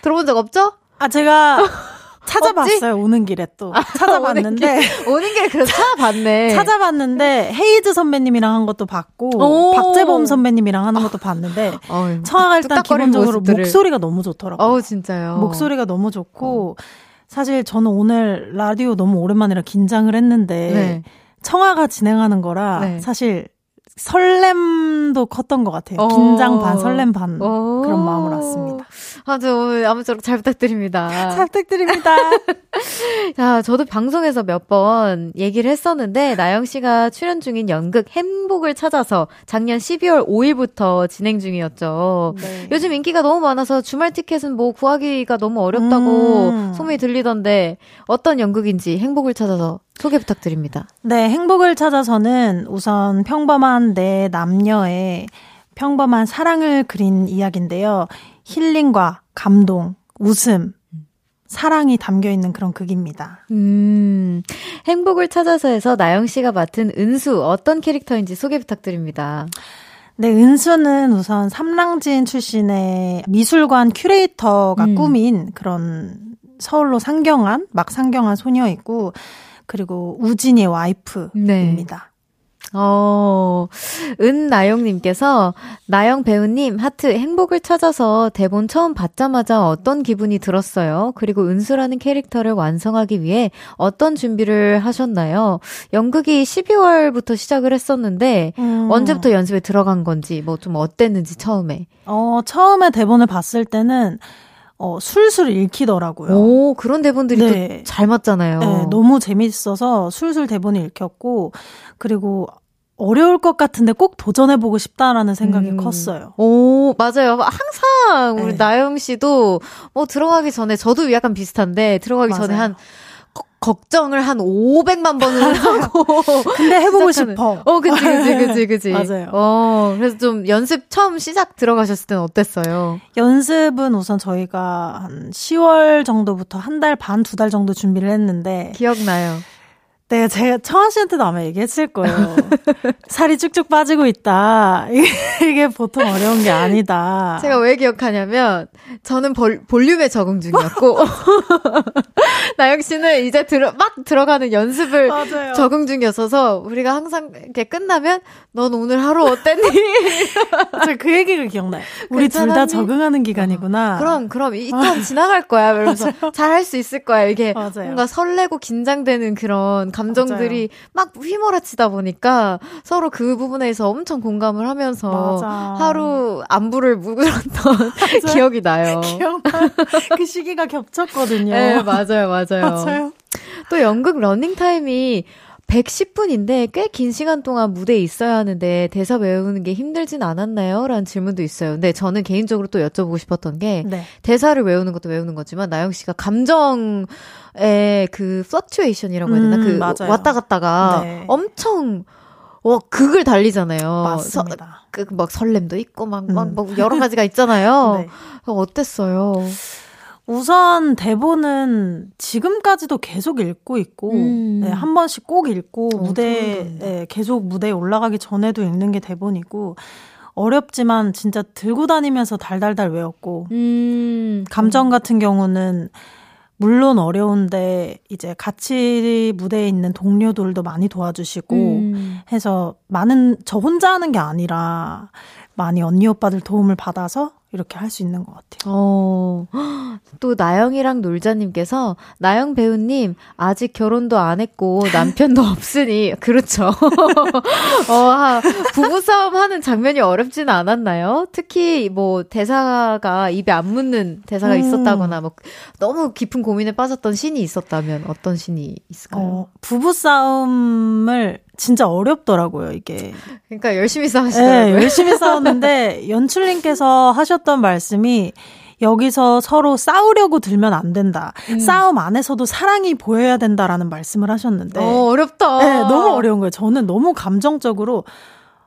들어본 적 없죠? 아, 제가 *laughs* 찾아봤어요. 오는 길에 또 아, 찾아봤는데 오는, 길, 오는 길에 그래서 찾아봤네. 찾아봤는데 헤이즈 선배님이랑 한 것도 봤고 박재범 선배님이랑 하는 것도 봤는데 어, 청아가 일단 기본적으로 모습들을. 목소리가 너무 좋더라고요. 어 진짜요. 목소리가 너무 좋고 어. 사실 저는 오늘 라디오 너무 오랜만이라 긴장을 했는데 네. 청아가 진행하는 거라 네. 사실 설렘도 컸던 것 같아요. 어. 긴장 반, 설렘 반 어. 그런 마음으로 왔습니다. 아주 오늘 아무쪼록 잘 부탁드립니다. *laughs* 잘 부탁드립니다. *laughs* 자, 저도 방송에서 몇 번 얘기를 했었는데 나영 씨가 출연 중인 연극 행복을 찾아서 작년 12월 5일부터 진행 중이었죠. 네. 요즘 인기가 너무 많아서 주말 티켓은 뭐 구하기가 너무 어렵다고 음. 소문이 들리던데 어떤 연극인지 행복을 찾아서 소개 부탁드립니다. 네, 행복을 찾아서는 우선 평범한 내 남녀의 평범한 사랑을 그린 이야기인데요. 힐링과 감동, 웃음, 사랑이 담겨 있는 그런 극입니다. 음, 행복을 찾아서에서 나영 씨가 맡은 은수 어떤 캐릭터인지 소개 부탁드립니다. 네, 은수는 우선 삼랑진 출신의 미술관 큐레이터가 음. 꾸민 그런 서울로 상경한 막 상경한 소녀이고 그리고 우진이의 와이프입니다. 네. 어, 은나영님께서, 나영 배우님, 하트, 행복을 찾아서 대본 처음 받자마자 어떤 기분이 들었어요? 그리고 은수라는 캐릭터를 완성하기 위해 어떤 준비를 하셨나요? 연극이 12월부터 시작을 했었는데, 음. 언제부터 연습에 들어간 건지, 뭐 좀 어땠는지 처음에. 어, 처음에 대본을 봤을 때는, 어, 술술 읽히더라고요. 오, 그런 대본들이 네. 잘 맞잖아요. 네, 너무 재밌어서 술술 대본이 읽혔고, 그리고 어려울 것 같은데 꼭 도전해보고 싶다라는 생각이 음. 컸어요. 오, 맞아요. 항상 우리 네. 나영 씨도 뭐 들어가기 전에 저도 약간 비슷한데 들어가기 맞아요. 전에 한 걱정을 한 500만 번을 *laughs* 하고. 근데 해보고 싶어. 어, 그치, 그치, *laughs* 그치, 그치. 맞아요. 어, 그래서 좀 연습 처음 시작 들어가셨을 때는 어땠어요? 연습은 우선 저희가 한 10월 정도부터 한 달 반, 두 달 정도 준비를 했는데. 기억나요. 네, 제가 청아 씨한테도 아마 얘기했을 거예요. *laughs* 살이 쭉쭉 빠지고 있다. *laughs* 이게 보통 어려운 게 아니다. 제가 왜 기억하냐면 저는 볼, 볼륨에 적응 중이었고 *laughs* 나영 씨는 이제 들어 막 들어가는 연습을 맞아요. 적응 중이었어서 우리가 항상 이렇게 끝나면 넌 오늘 하루 어땠니? 제가 그 얘기가 기억나요. 우리 둘 다 적응하는 기간이구나. 어, 그럼 그럼 일단 지나갈 거야. 이러면서 잘 할 수 있을 거야. 이게 맞아요. 뭔가 설레고 긴장되는 그런 감 정들이 맞아요. 막 휘몰아치다 보니까 서로 그 부분에서 엄청 공감을 하면서 맞아. 하루 안부를 물었던 *laughs* 기억이 나요. *laughs* 기억나. 그 시기가 겹쳤거든요. 네, 맞아요, 맞아요. 맞아요. 또 연극 러닝 타임이 110분인데 꽤 긴 시간 동안 무대에 있어야 하는데 대사 외우는 게 힘들진 않았나요? 라는 질문도 있어요. 근데 저는 개인적으로 또 여쭤보고 싶었던 게 네. 대사를 외우는 것도 외우는 거지만 나영 씨가 감정의 그 fluctuation이라고 해야 되나? 음, 그 맞아요. 왔다 갔다가 네. 엄청 어, 극을 달리잖아요. 맞습니다. 서, 그, 막 설렘도 있고 막, 막, 막뭐 여러 가지가 있잖아요. *laughs* 네. 어땠어요? 우선 대본은 지금까지도 계속 읽고 있고 음. 네, 한 번씩 꼭 읽고 어, 무대에 네, 계속 무대에 올라가기 전에도 읽는 게 대본이고 어렵지만 진짜 들고 다니면서 달달달 외웠고 음. 감정 같은 경우는 물론 어려운데 이제 같이 무대에 있는 동료들도 많이 도와주시고 음. 해서 많은 저 혼자 하는 게 아니라 많이 언니 오빠들 도움을 받아서 이렇게 할 수 있는 것 같아요. 어, *gasps* 또 나영이랑 놀자님께서 나영 배우님 아직 결혼도 안 했고 남편도 *laughs* 없으니 그렇죠. *laughs* 어, 부부 싸움 하는 장면이 어렵지는 않았나요? 특히 뭐 대사가 입에 안 묻는 대사가 음. 있었다거나 뭐 너무 깊은 고민에 빠졌던 신이 있었다면 어떤 신이 있을까요? 어, 부부 싸움을 진짜 어렵더라고요, 이게. 그러니까 열심히 싸우시더라고요. 네, 열심히 싸웠는데 연출님께서 하셨 던 말씀이 여기서 서로 싸우려고 들면 안 된다. 음. 싸움 안에서도 사랑이 보여야 된다라는 말씀을 하셨는데. 어, 어렵다. 네, 너무 어려운 거예요. 저는 너무 감정적으로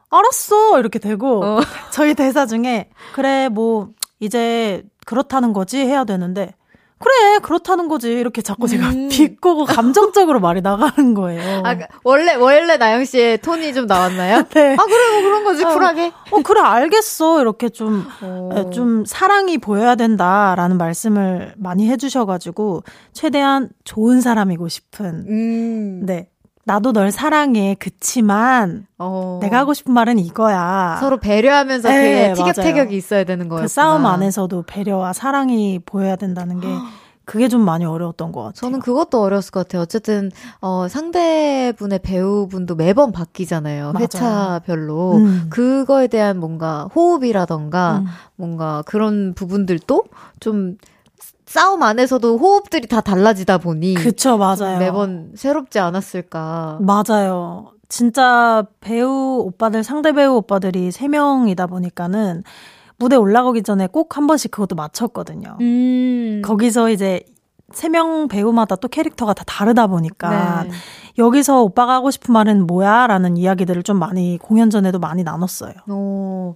알았어 이렇게 되고 어. 저희 대사 중에 그래 뭐 이제 그렇다는 거지 해야 되는데 그래 그렇다는 거지 이렇게 자꾸 제가 음. *laughs* 비꼬고 감정적으로 말이 나가는 거예요. 아 원래 원래 나영 씨의 톤이 좀 나왔나요? *laughs* 네. 아 그래 뭐 그런 거지 아, 쿨하게. 어 그래 알겠어 이렇게 좀좀 어. 좀 사랑이 보여야 된다라는 말씀을 많이 해주셔가지고 최대한 좋은 사람이고 싶은. 음. 네. 나도 널 사랑해. 그치만 어. 내가 하고 싶은 말은 이거야. 서로 배려하면서 네, 그게 티격태격이 있어야 되는 거예요. 그 싸움 안에서도 배려와 사랑이 보여야 된다는 게 *gasps* 그게 좀 많이 어려웠던 것 같아요. 저는 그것도 어려웠을 것 같아요. 어쨌든 어 상대분의 배우분도 매번 바뀌잖아요. 맞아요. 회차별로. 음. 그거에 대한 뭔가 호흡이라던가 음. 뭔가 그런 부분들도 좀 싸움 안에서도 호흡들이 다 달라지다 보니 그쵸 맞아요 매번 새롭지 않았을까 맞아요 진짜 배우 오빠들 상대 배우 오빠들이 세 명이다 보니까는 무대 올라가기 전에 꼭 한 번씩 그것도 맞췄거든요 음. 거기서 이제 세 명 배우마다 또 캐릭터가 다 다르다 보니까 네. 여기서 오빠가 하고 싶은 말은 뭐야? 라는 이야기들을 좀 많이 공연 전에도 많이 나눴어요. 오.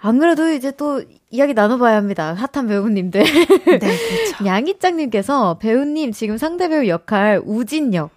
안 그래도 이제 또 이야기 나눠봐야 합니다. 핫한 배우님들. 네, 그렇죠. *laughs* 양희짱님께서 배우님 지금 상대 배우 역할 우진 역.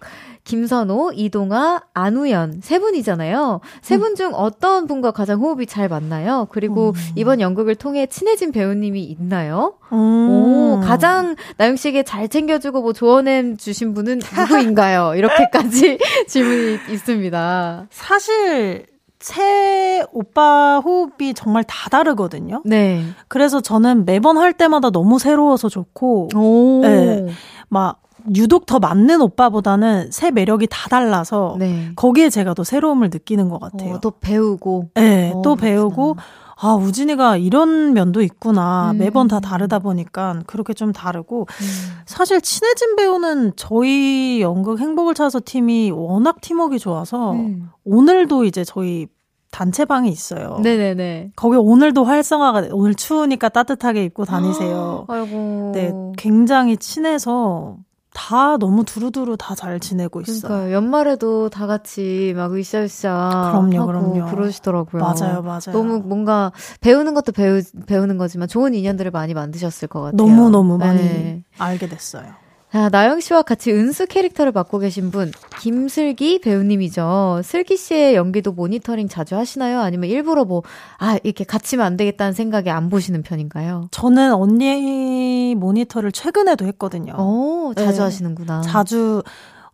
김선호, 이동아, 안우연 세 분이잖아요. 세 분 중 어떤 분과 가장 호흡이 잘 맞나요? 그리고 음. 이번 연극을 통해 친해진 배우님이 있나요? 음. 오, 가장 나영 씨에게 잘 챙겨주고 뭐 조언해 주신 분은 누구인가요? *laughs* 이렇게까지 *laughs* 질문이 있습니다. 사실 새 오빠 호흡이 정말 다 다르거든요. 네. 그래서 저는 매번 할 때마다 너무 새로워서 좋고, 오. 네. 막 유독 더 맞는 오빠보다는 새 매력이 다 달라서 네. 거기에 제가 더 새로움을 느끼는 것 같아요. 어, 또 배우고, 네, 어, 또 배우고. 아, 우진이가 이런 면도 있구나. 음. 매번 다 다르다 보니까 그렇게 좀 다르고. 음. 사실 친해진 배우는 저희 연극 행복을 찾아서 팀이 워낙 팀워크가 좋아서 음. 오늘도 이제 저희 단체방이 있어요. 네네네. 거기 오늘도 활성화가, 오늘 추우니까 따뜻하게 입고 다니세요. 아이고. 네, 굉장히 친해서 다 너무 두루두루 다 잘 지내고 있어요. 그러니까 연말에도 다 같이 막 으쌰으쌰 그럼요, 하고 그럼요. 그러시더라고요. 맞아요, 맞아요. 너무 뭔가 배우는 것도 배우 배우는 거지만 좋은 인연들을 많이 만드셨을 것 같아요. 너무 너무 많이 네. 알게 됐어요. 자, 나영 씨와 같이 은수 캐릭터를 맡고 계신 분, 김슬기 배우님이죠. 슬기 씨의 연기도 모니터링 자주 하시나요? 아니면 일부러 뭐, 아, 이렇게 갇히면 안 되겠다는 생각에 안 보시는 편인가요? 저는 언니 모니터를 최근에도 했거든요. 오, 자주 네. 하시는구나. 자주,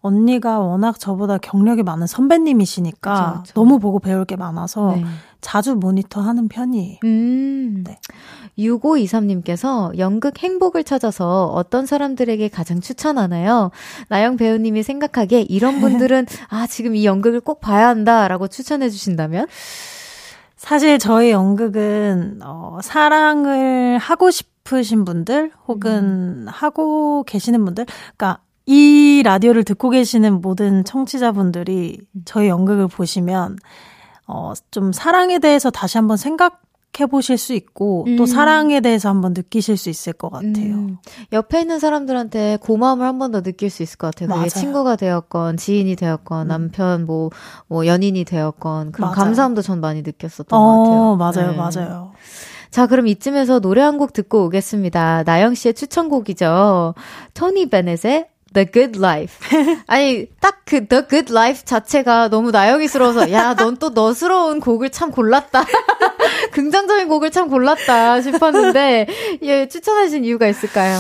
언니가 워낙 저보다 경력이 많은 선배님이시니까 그쵸, 그쵸. 너무 보고 배울 게 많아서 네. 자주 모니터 하는 편이에요. 음. 네. 6523님께서 연극 행복을 찾아서 어떤 사람들에게 가장 추천하나요? 나영 배우님이 생각하기에 이런 *laughs* 분들은 아, 지금 이 연극을 꼭 봐야 한다라고 추천해 주신다면? 사실 저희 연극은 어, 사랑을 하고 싶으신 분들 혹은 음. 하고 계시는 분들 그러니까 이 라디오를 듣고 계시는 모든 청취자분들이 저희 연극을 보시면 어, 좀 사랑에 대해서 다시 한번 생각 해보실 수 있고 음. 또 사랑에 대해서 한번 느끼실 수 있을 것 같아요. 음. 옆에 있는 사람들한테 고마움을 한 번 더 느낄 수 있을 것 같아요. 그게 친구가 되었건 지인이 되었건 음. 남편 뭐, 뭐 연인이 되었건 그런 맞아요. 감사함도 전 많이 느꼈었던 어, 것 같아요. 맞아요, 네. 맞아요. 자, 그럼 이쯤에서 노래 한 곡 듣고 오겠습니다. 나영 씨의 추천곡이죠. 토니 베넷의 The Good Life. *laughs* 아니, 딱 그 The Good Life 자체가 너무 나영이스러워서, 야, 넌 또 너스러운 곡을 참 골랐다. *laughs* 긍정적인 곡을 참 골랐다 싶었는데, 예, 추천하신 이유가 있을까요?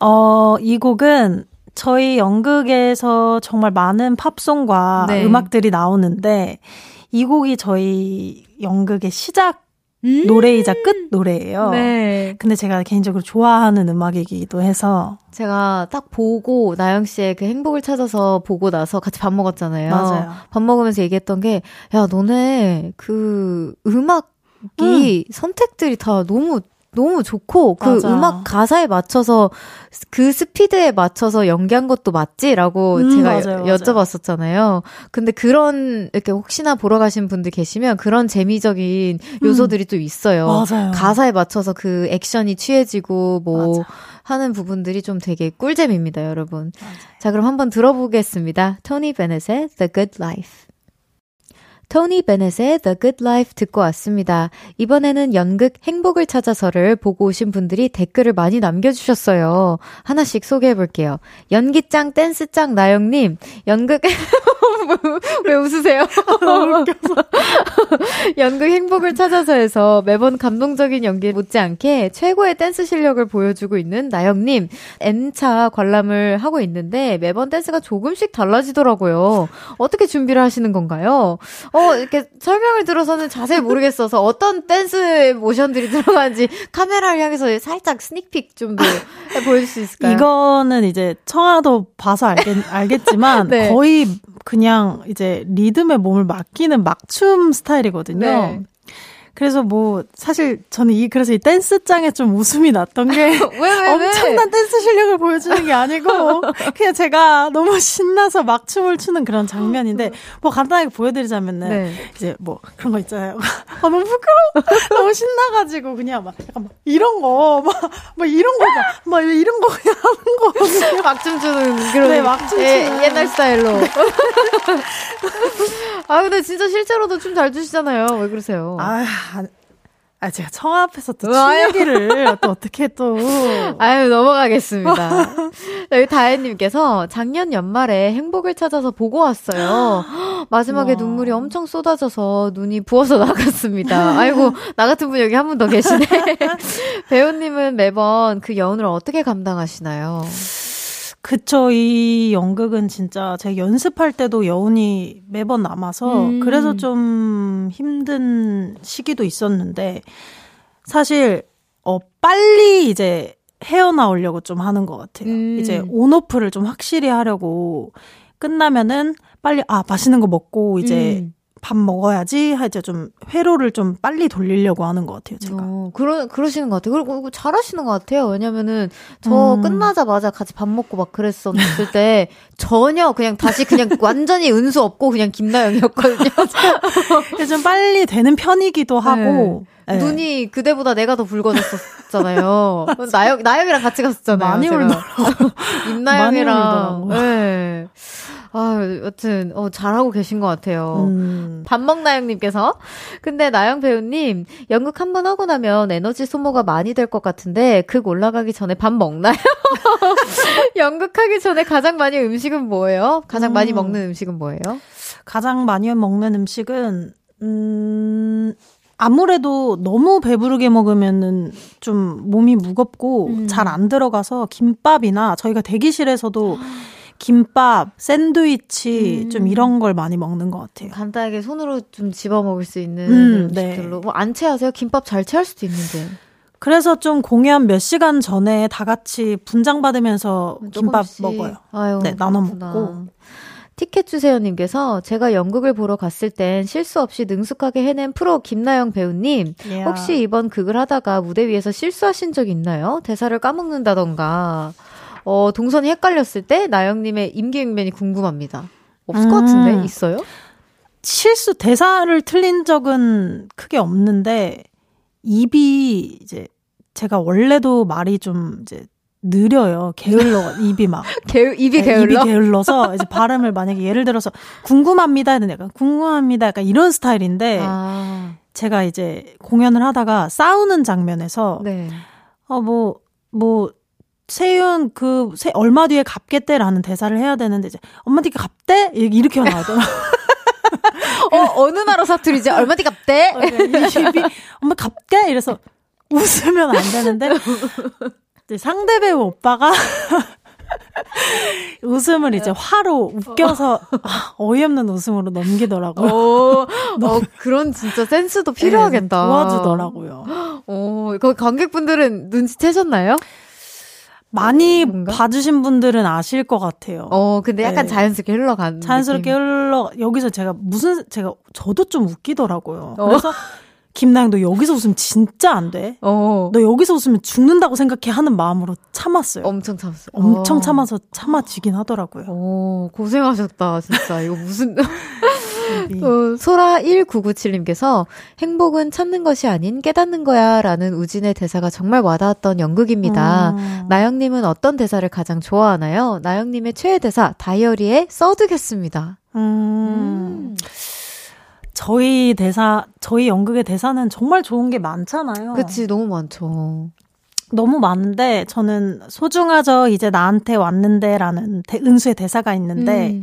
어, 이 곡은 저희 연극에서 정말 많은 팝송과 네. 음악들이 나오는데, 이 곡이 저희 연극의 시작 음~ 노래이자 끝 노래예요. 네. 근데 제가 개인적으로 좋아하는 음악이기도 해서 제가 딱 보고 나영 씨의 그 행복을 찾아서 보고 나서 같이 밥 먹었잖아요. 맞아요. 밥 먹으면서 얘기했던 게 야, 너네 그 음악 이 음. 선택들이 다 너무 너무 좋고 그 맞아. 음악 가사에 맞춰서 그 스피드에 맞춰서 연기한 것도 맞지라고 음, 제가 맞아요, 여쭤봤었잖아요. 근데 그런 이렇게 혹시나 보러 가신 분들 계시면 그런 재미적인 음. 요소들이 음. 또 있어요. 맞아요. 가사에 맞춰서 그 액션이 취해지고 뭐 맞아. 하는 부분들이 좀 되게 꿀잼입니다, 여러분. 맞아요. 자, 그럼 한번 들어보겠습니다. 토니 베넷의 The Good Life. 토니 베넷의 The Good Life 듣고 왔습니다. 이번에는 연극 행복을 찾아서를 보고 오신 분들이 댓글을 많이 남겨주셨어요. 하나씩 소개해 볼게요. 연기짱, 댄스짱, 나영님, 연극, *laughs* 왜 웃으세요? *laughs* *laughs* 연극 행복을 찾아서에서 매번 감동적인 연기 못지않게 최고의 댄스 실력을 보여주고 있는 나영님, N차 관람을 하고 있는데 매번 댄스가 조금씩 달라지더라고요. 어떻게 준비를 하시는 건가요? 어, 이렇게 설명을 들어서는 자세히 모르겠어서 어떤 댄스 모션들이 들어가는지 카메라를 향해서 살짝 sneak peek 좀 보여줄 수 있을까요? 이거는 이제 청하도 봐서 알겠, 알겠지만 *laughs* 네. 거의 그냥 이제 리듬에 몸을 맡기는 막춤 스타일이거든요. 네. 그래서 뭐 사실 저는 이 그래서 이 댄스 장면에 좀 웃음이 났던 게 *laughs* 왜, 왜, 엄청난 왜? 댄스 실력을 보여주는 게 아니고 *laughs* 그냥 제가 너무 신나서 막 춤을 추는 그런 장면인데 뭐 간단하게 보여드리자면은 네. 이제 뭐 그런 거 있잖아요. *laughs* 아 너무 부끄러워. 너무 신나가지고 그냥 막 약간 막 이런 거막 막 이런 거 막, 막 이런 거 그냥 하는 거 막춤 추는 그런 네, 막춤 추는 옛날 스타일로. 네. 아 근데 진짜 실제로도 춤 잘 추시잖아요. 왜 그러세요? 아 아, 제가 청 앞에서 또춤 얘기를 또 어떻게 또. 아유, 넘어가겠습니다. *laughs* 여기 다혜님께서 작년 연말에 행복을 찾아서 보고 왔어요. *gasps* 마지막에 와. 눈물이 엄청 쏟아져서 눈이 부어서 *laughs* 나갔습니다. 아이고, 나 같은 분 여기 한 분 더 계시네. *laughs* 배우님은 매번 그 여운을 어떻게 감당하시나요? 그쵸. 이 연극은 진짜 제가 연습할 때도 여운이 매번 남아서 음. 그래서 좀 힘든 시기도 있었는데 사실 어 빨리 이제 헤어나오려고 좀 하는 것 같아요. 음. 이제 온오프를 좀 확실히 하려고 끝나면은 빨리 아 맛있는 거 먹고 이제 음. 밥 먹어야지 이제 좀 회로를 좀 빨리 돌리려고 하는 것 같아요 제가. 어, 그러 그러시는 것 같아요. 그리고 잘하시는 것 같아요. 왜냐면은 저 음. 끝나자마자 같이 밥 먹고 막 그랬었을 때 *laughs* 전혀 그냥 다시 그냥 *laughs* 완전히 은수 없고 그냥 김나영이었거든요. *laughs* 좀 빨리 되는 편이기도 하고. 네. 네. 눈이 그대보다 내가 더 붉어졌었죠. 갔었잖아요. 나영, 나영이랑 같이 갔었잖아요. 많이 울더라고. 임나영이랑. 네. 아, 여튼, 어, 잘하고 계신 것 같아요. 음. 밥먹나영님께서. 근데 나영 배우님, 연극 한 번 하고 나면 에너지 소모가 많이 될 것 같은데, 극 올라가기 전에 밥 먹나요? *laughs* 연극하기 전에 가장 많이 음식은 뭐예요? 가장 음. 많이 먹는 음식은 뭐예요? 가장 많이 먹는 음식은, 음, 아무래도 너무 배부르게 먹으면은 좀 몸이 무겁고 음. 잘안 들어가서 김밥이나 저희가 대기실에서도 *gasps* 김밥, 샌드위치 음. 좀 이런 걸 많이 먹는 것 같아요. 간단하게 손으로 좀 집어 먹을 수 있는 음, 네. 음식들로. 네. 뭐 뭐안 체하세요? 김밥 잘 체할 수도 있는데. 그래서 좀 공연 몇 시간 전에 다 같이 분장 받으면서 김밥 먹어요. 아유, 네, 나눠 먹고. 티켓 주세요님께서 제가 연극을 보러 갔을 땐 실수 없이 능숙하게 해낸 프로 김나영 배우님 yeah. 혹시 이번 극을 하다가 무대 위에서 실수하신 적 있나요? 대사를 까먹는다던가 어, 동선이 헷갈렸을 때 나영님의 임기응변이 궁금합니다. 없을 음. 것 같은데 있어요? 실수 대사를 틀린 적은 크게 없는데 입이 이제 제가 원래도 말이 좀 이제 느려요. 게을러 *laughs* 입이 막 게, 입이 네, 게을러 입이 게을러서 이제 발음을 만약에 예를 들어서 궁금합니다는 약간 궁금합니다 약간 이런 스타일인데 아. 제가 이제 공연을 하다가 싸우는 장면에서 네. 어뭐뭐 뭐 세윤 그 세, 얼마 뒤에 갚겠대라는 대사를 해야 되는데 이제 엄마 뒤에 갚대 이렇게 나오더라고. 어 어느 나라 사투리지? 얼마 뒤에 갚대? 어, 네, 엄마 갚게 이래서 웃으면 안 되는데 상대 배우 오빠가 *laughs* 웃음을 이제 화로 웃겨서 아, 어이없는 웃음으로 넘기더라고요. 어, 어, 그런 진짜 센스도 필요하겠다. 네, 도와주더라고요. 어, 거 관객분들은 눈치채셨나요? 많이 뭔가? 봐주신 분들은 아실 것 같아요. 어, 근데 약간 네. 자연스럽게 흘러간. 자연스럽게 느낌. 흘러, 여기서 제가 무슨, 제가, 저도 좀 웃기더라고요. 어. 그래서, 김나영, 너 여기서 웃으면 진짜 안 돼. 어. 너 여기서 웃으면 죽는다고 생각해 하는 마음으로 참았어요. 엄청 참았어요. 엄청 어. 참아서 참아지긴 하더라고요. 오, 고생하셨다, 진짜. 이거 무슨. *laughs* 어, 소라1997님께서 행복은 찾는 것이 아닌 깨닫는 거야 라는 우진의 대사가 정말 와닿았던 연극입니다. 음. 나영님은 어떤 대사를 가장 좋아하나요? 나영님의 최애 대사, 다이어리에 써두겠습니다. 음. 음. 저희 대사, 저희 연극의 대사는 정말 좋은 게 많잖아요. 그치, 너무 많죠. 너무 많은데, 저는 소중하죠, 이제 나한테 왔는데, 라는 대, 은수의 대사가 있는데, 음.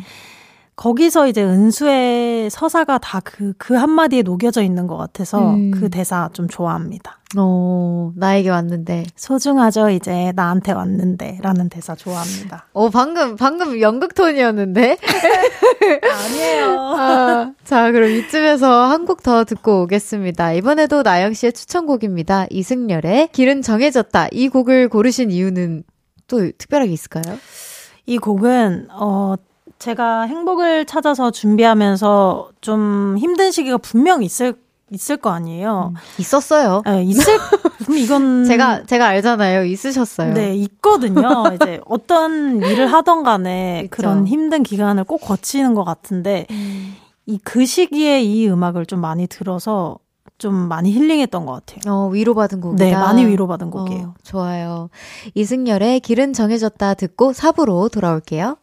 거기서 이제 은수의 서사가 다 그, 그 한마디에 녹여져 있는 것 같아서 음. 그 대사 좀 좋아합니다. 어, 나에게 왔는데. 소중하죠, 이제 나한테 왔는데. 라는 대사 좋아합니다. 어, 방금, 방금 연극 톤이었는데? *laughs* 아니에요. 아, 자, 그럼 이쯤에서 한 곡 더 듣고 오겠습니다. 이번에도 나영 씨의 추천곡입니다. 이승열의 길은 정해졌다. 이 곡을 고르신 이유는 또 특별하게 있을까요? 이 곡은, 어, 제가 행복을 찾아서 준비하면서 좀 힘든 시기가 분명 있을 있을 거 아니에요. 음, 있었어요. 네, 있을 그럼 이건 *laughs* 제가 제가 알잖아요. 있으셨어요. 네, 있거든요. 이제 어떤 일을 하던 간에 *laughs* 있죠. 그런 힘든 기간을 꼭 거치는 것 같은데 음. 이그 시기에 이 음악을 좀 많이 들어서 좀 많이 힐링했던 것 같아요. 어, 위로받은 곡이다. 네, 많이 위로받은 곡이에요. 어, 좋아요. 이승열의 길은 정해졌다 듣고 4부로 돌아올게요.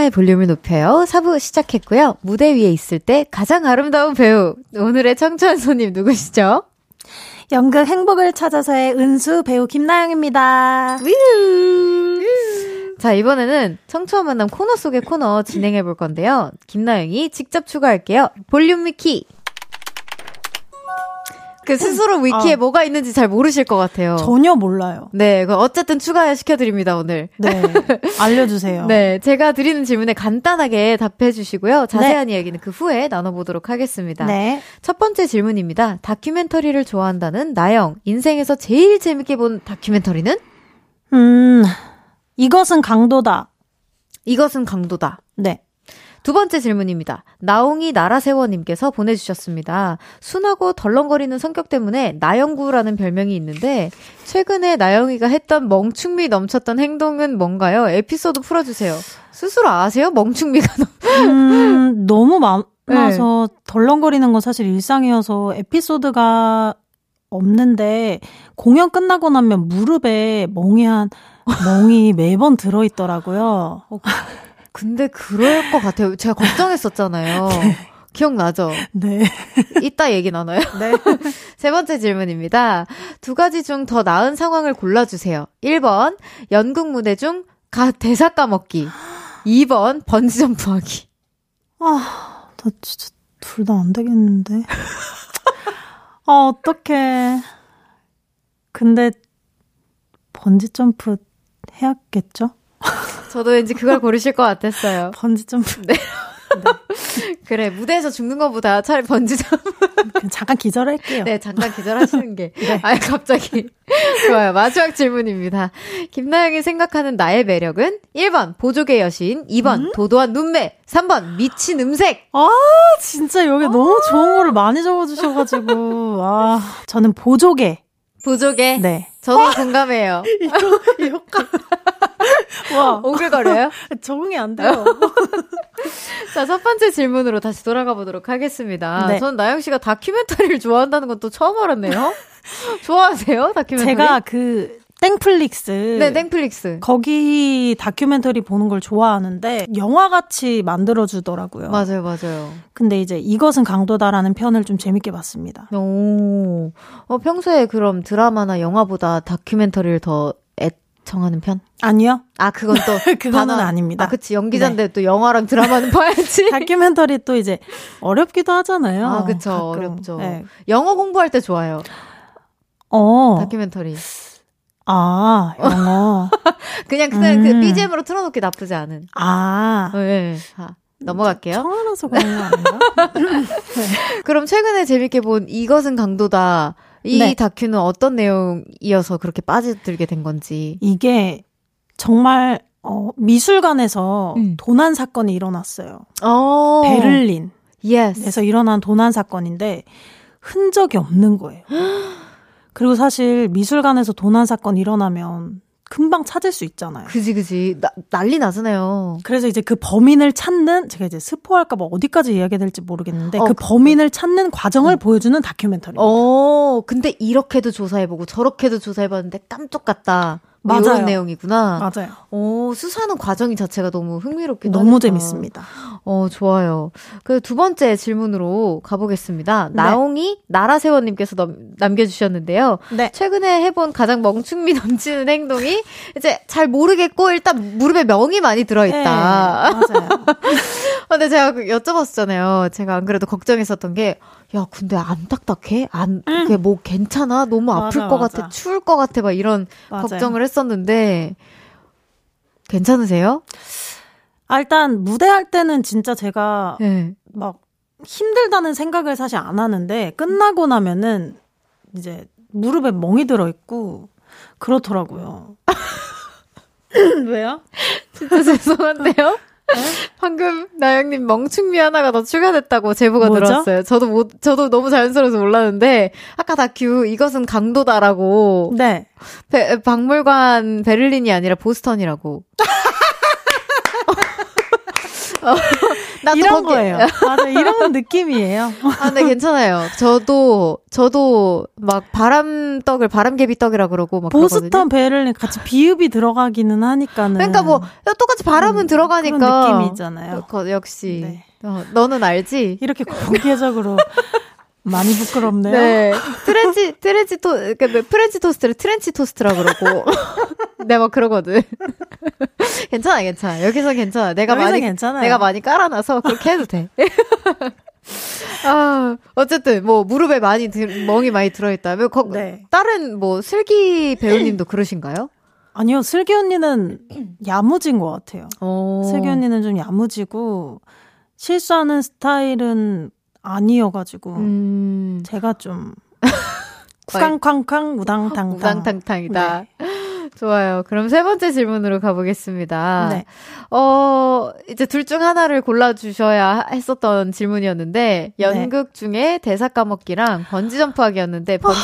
청하의 볼륨을 높여요. 4부 시작했고요. 무대 위에 있을 때 가장 아름다운 배우. 오늘의 청춘 손님 누구시죠? 연극 행복을 찾아서의 은수 배우 김나영입니다. 자, 이번에는 청초한 만남 코너 속의 코너 진행해 볼 건데요. 김나영이 직접 추가할게요. 볼륨 위키. 그 스스로 위키에 어. 뭐가 있는지 잘 모르실 것 같아요. 전혀 몰라요. 네, 그 어쨌든 추가 시켜드립니다, 오늘. 네. *laughs* 알려주세요. 네, 제가 드리는 질문에 간단하게 답해 주시고요. 자세한 네. 이야기는 그 후에 나눠보도록 하겠습니다. 네. 첫 번째 질문입니다. 다큐멘터리를 좋아한다는 나영. 인생에서 제일 재밌게 본 다큐멘터리는? 음, 이것은 강도다. 이것은 강도다. 네. 두 번째 질문입니다. 나옹이 나라세워님께서 보내주셨습니다. 순하고 덜렁거리는 성격 때문에 나영구라는 별명이 있는데 최근에 나영이가 했던 멍충미 넘쳤던 행동은 뭔가요? 에피소드 풀어주세요. 스스로 아세요? 멍충미가 음, 너무 많아서 네. 덜렁거리는 건 사실 일상이어서 에피소드가 없는데 공연 끝나고 나면 무릎에 멍이 한 멍이 매번 들어있더라고요. 어, 근데 그럴 것 같아요. 제가 걱정했었잖아요. *laughs* 네. 기억나죠? 네. 이따 얘기 나눠요. 네. *laughs* 세 번째 질문입니다. 두 가지 중 더 나은 상황을 골라주세요. 1번, 연극 무대 중 가, 대사 까먹기. 2번, 번지점프하기. 아, 나 진짜 둘 다 안 되겠는데. 아, 어떡해. 근데, 번지점프 해야겠죠? 저도 왠지 그걸 고르실 것 같았어요. *laughs* 번지 점프. *laughs* 네. 네. 그래 무대에서 죽는 것보다 차라리 번지 점프. 잠깐 기절할게요. 네, 잠깐 기절하시는 게. *laughs* 네. 아, 갑자기 좋아요. 마지막 질문입니다. 김나영이 생각하는 나의 매력은 1번 보조개 여신, 2번 음? 도도한 눈매, 3번 미친 음색. 아, 진짜 여기 아~ 너무 좋은 거를 많이 적어주셔가지고. 아, 저는 보조개. 보조개? 네. 저도 아! 공감해요. *laughs* 이거, 이 효과. *laughs* 와. 오글거려요? *laughs* 적응이 안 돼요. 자, 첫 번째 질문으로 다시 돌아가 보도록 하겠습니다. 네. 전 나영 씨가 다큐멘터리를 좋아한다는 건 또 처음 알았네요. 좋아하세요? 다큐멘터리? 제가 그 땡플릭스. 네, 땡플릭스. 거기 다큐멘터리 보는 걸 좋아하는데 영화 같이 만들어 주더라고요. 맞아요, 맞아요. 근데 이제 이것은 강도다라는 편을 좀 재밌게 봤습니다. 오. 어, 평소에 그럼 드라마나 영화보다 다큐멘터리를 더 정하는 편? 아니요. 아, 그건 또. *laughs* 그거는 단호. 아닙니다. 아, 그치. 연기자인데 네. 또 영화랑 드라마는 *laughs* 봐야지. 다큐멘터리 또 이제 어렵기도 하잖아요. 아, 그쵸. 가끔. 어렵죠. 네. 영어 공부할 때 좋아요. 어. 다큐멘터리. 아, 영어. *laughs* 그냥, 그냥 그 음. 그 BGM으로 틀어놓기 나쁘지 않은. 아. 네. 아, 넘어갈게요. 청하나서 그런 거 아닌가? *laughs* 네. 그럼 최근에 재밌게 본 이것은 강도다. 이 네. 다큐는 어떤 내용이어서 그렇게 빠져들게 된 건지. 이게 정말 어, 미술관에서 음. 도난 사건이 일어났어요. 어. 베를린. Yes. 에서 일어난 도난 사건인데 흔적이 없는 거예요. *gasps* 그리고 사실 미술관에서 도난 사건 일어나면 금방 찾을 수 있잖아요. 그지, 그지. 나, 난리 나잖아요. 그래서 이제 그 범인을 찾는, 제가 이제 스포할까봐 어디까지 이야기해야 될지 모르겠는데, 어, 그 범인을 찾는 과정을 음. 보여주는 다큐멘터리입니다. 어, 근데 이렇게도 조사해보고 저렇게도 조사해봤는데 깜짝 같다. 맞아요. 이런 내용이구나. 맞아요. 오, 수사하는 과정이 자체가 너무 흥미롭기도 너무 하니까. 재밌습니다. 어, 좋아요. 그 두 번째 질문으로 가보겠습니다. 네. 나옹이 나라세원님께서 남겨주셨는데요. 네. 최근에 해본 가장 멍충미 *laughs* 넘치는 행동이 이제 잘 모르겠고 일단 무릎에 명이 많이 들어있다. 네, 맞아요. *laughs* 근데 제가 그 여쭤봤잖아요. 제가 안 그래도 걱정했었던 게 야, 근데 안 딱딱해? 안, 응. 그게 뭐 괜찮아? 너무 아플 맞아, 것 맞아. 같아? 추울 것 같아? 막 이런 맞아요. 걱정을 했었는데, 괜찮으세요? 아, 일단 무대할 때는 진짜 제가 네. 막 힘들다는 생각을 사실 안 하는데, 끝나고 나면은 이제 무릎에 멍이 들어 있고, 그렇더라고요. *laughs* *laughs* 왜요? 진짜 죄송한데요? *laughs* 방금 나영님 멍충미 하나가 더 추가됐다고 제보가 뭐죠? 들어왔어요. 저도 못, 저도 너무 자연스러워서 몰랐는데 아까 다큐 이것은 강도다라고. 네. 베, 박물관 베를린이 아니라 보스턴이라고. *laughs* 어, 이런 거기... 거예요. 맞아, 이런 느낌이에요. 아, 네, 괜찮아요. 저도, 저도 막 바람떡을 바람개비떡이라 그러고 막 보스턴. 베를린 같이 비읍이 들어가기는 하니까는. 그러니까 뭐, 똑같이 바람은 음, 들어가니까. 그런 느낌이잖아요. 그, 역시. 네. 어, 너는 알지? 이렇게 공개적으로. *laughs* 많이 부끄럽네요. 네. 트렌치, 트렌치 토, 그러니까 뭐 프렌치 토스트를 트렌치 토스트라 그러고. *laughs* 내가 네, 막 그러거든. *laughs* 괜찮아, 괜찮아. 여기서 괜찮아. 내가 여기서 많이, 괜찮아요. 내가 많이 깔아놔서 그렇게 해도 돼. *laughs* 아, 어쨌든, 뭐, 무릎에 많이, 들, 멍이 많이 들어있다면, 거, 네. 다른, 뭐, 슬기 배우님도 그러신가요? *clears throat* 아니요, 슬기 언니는 *clears throat* 야무진 것 같아요. 오. 슬기 언니는 좀 야무지고, 실수하는 스타일은 아니어가지고, 음. 제가 좀, *laughs* 쾅쾅쾅 우당탕탕. 우당탕탕이다. 네. 좋아요. 그럼 세 번째 질문으로 가보겠습니다. 네. 어, 이제 둘 중 하나를 골라주셔야 했었던 질문이었는데, 네. 연극 중에 대사 까먹기랑 번지점프 하기였는데, 번지,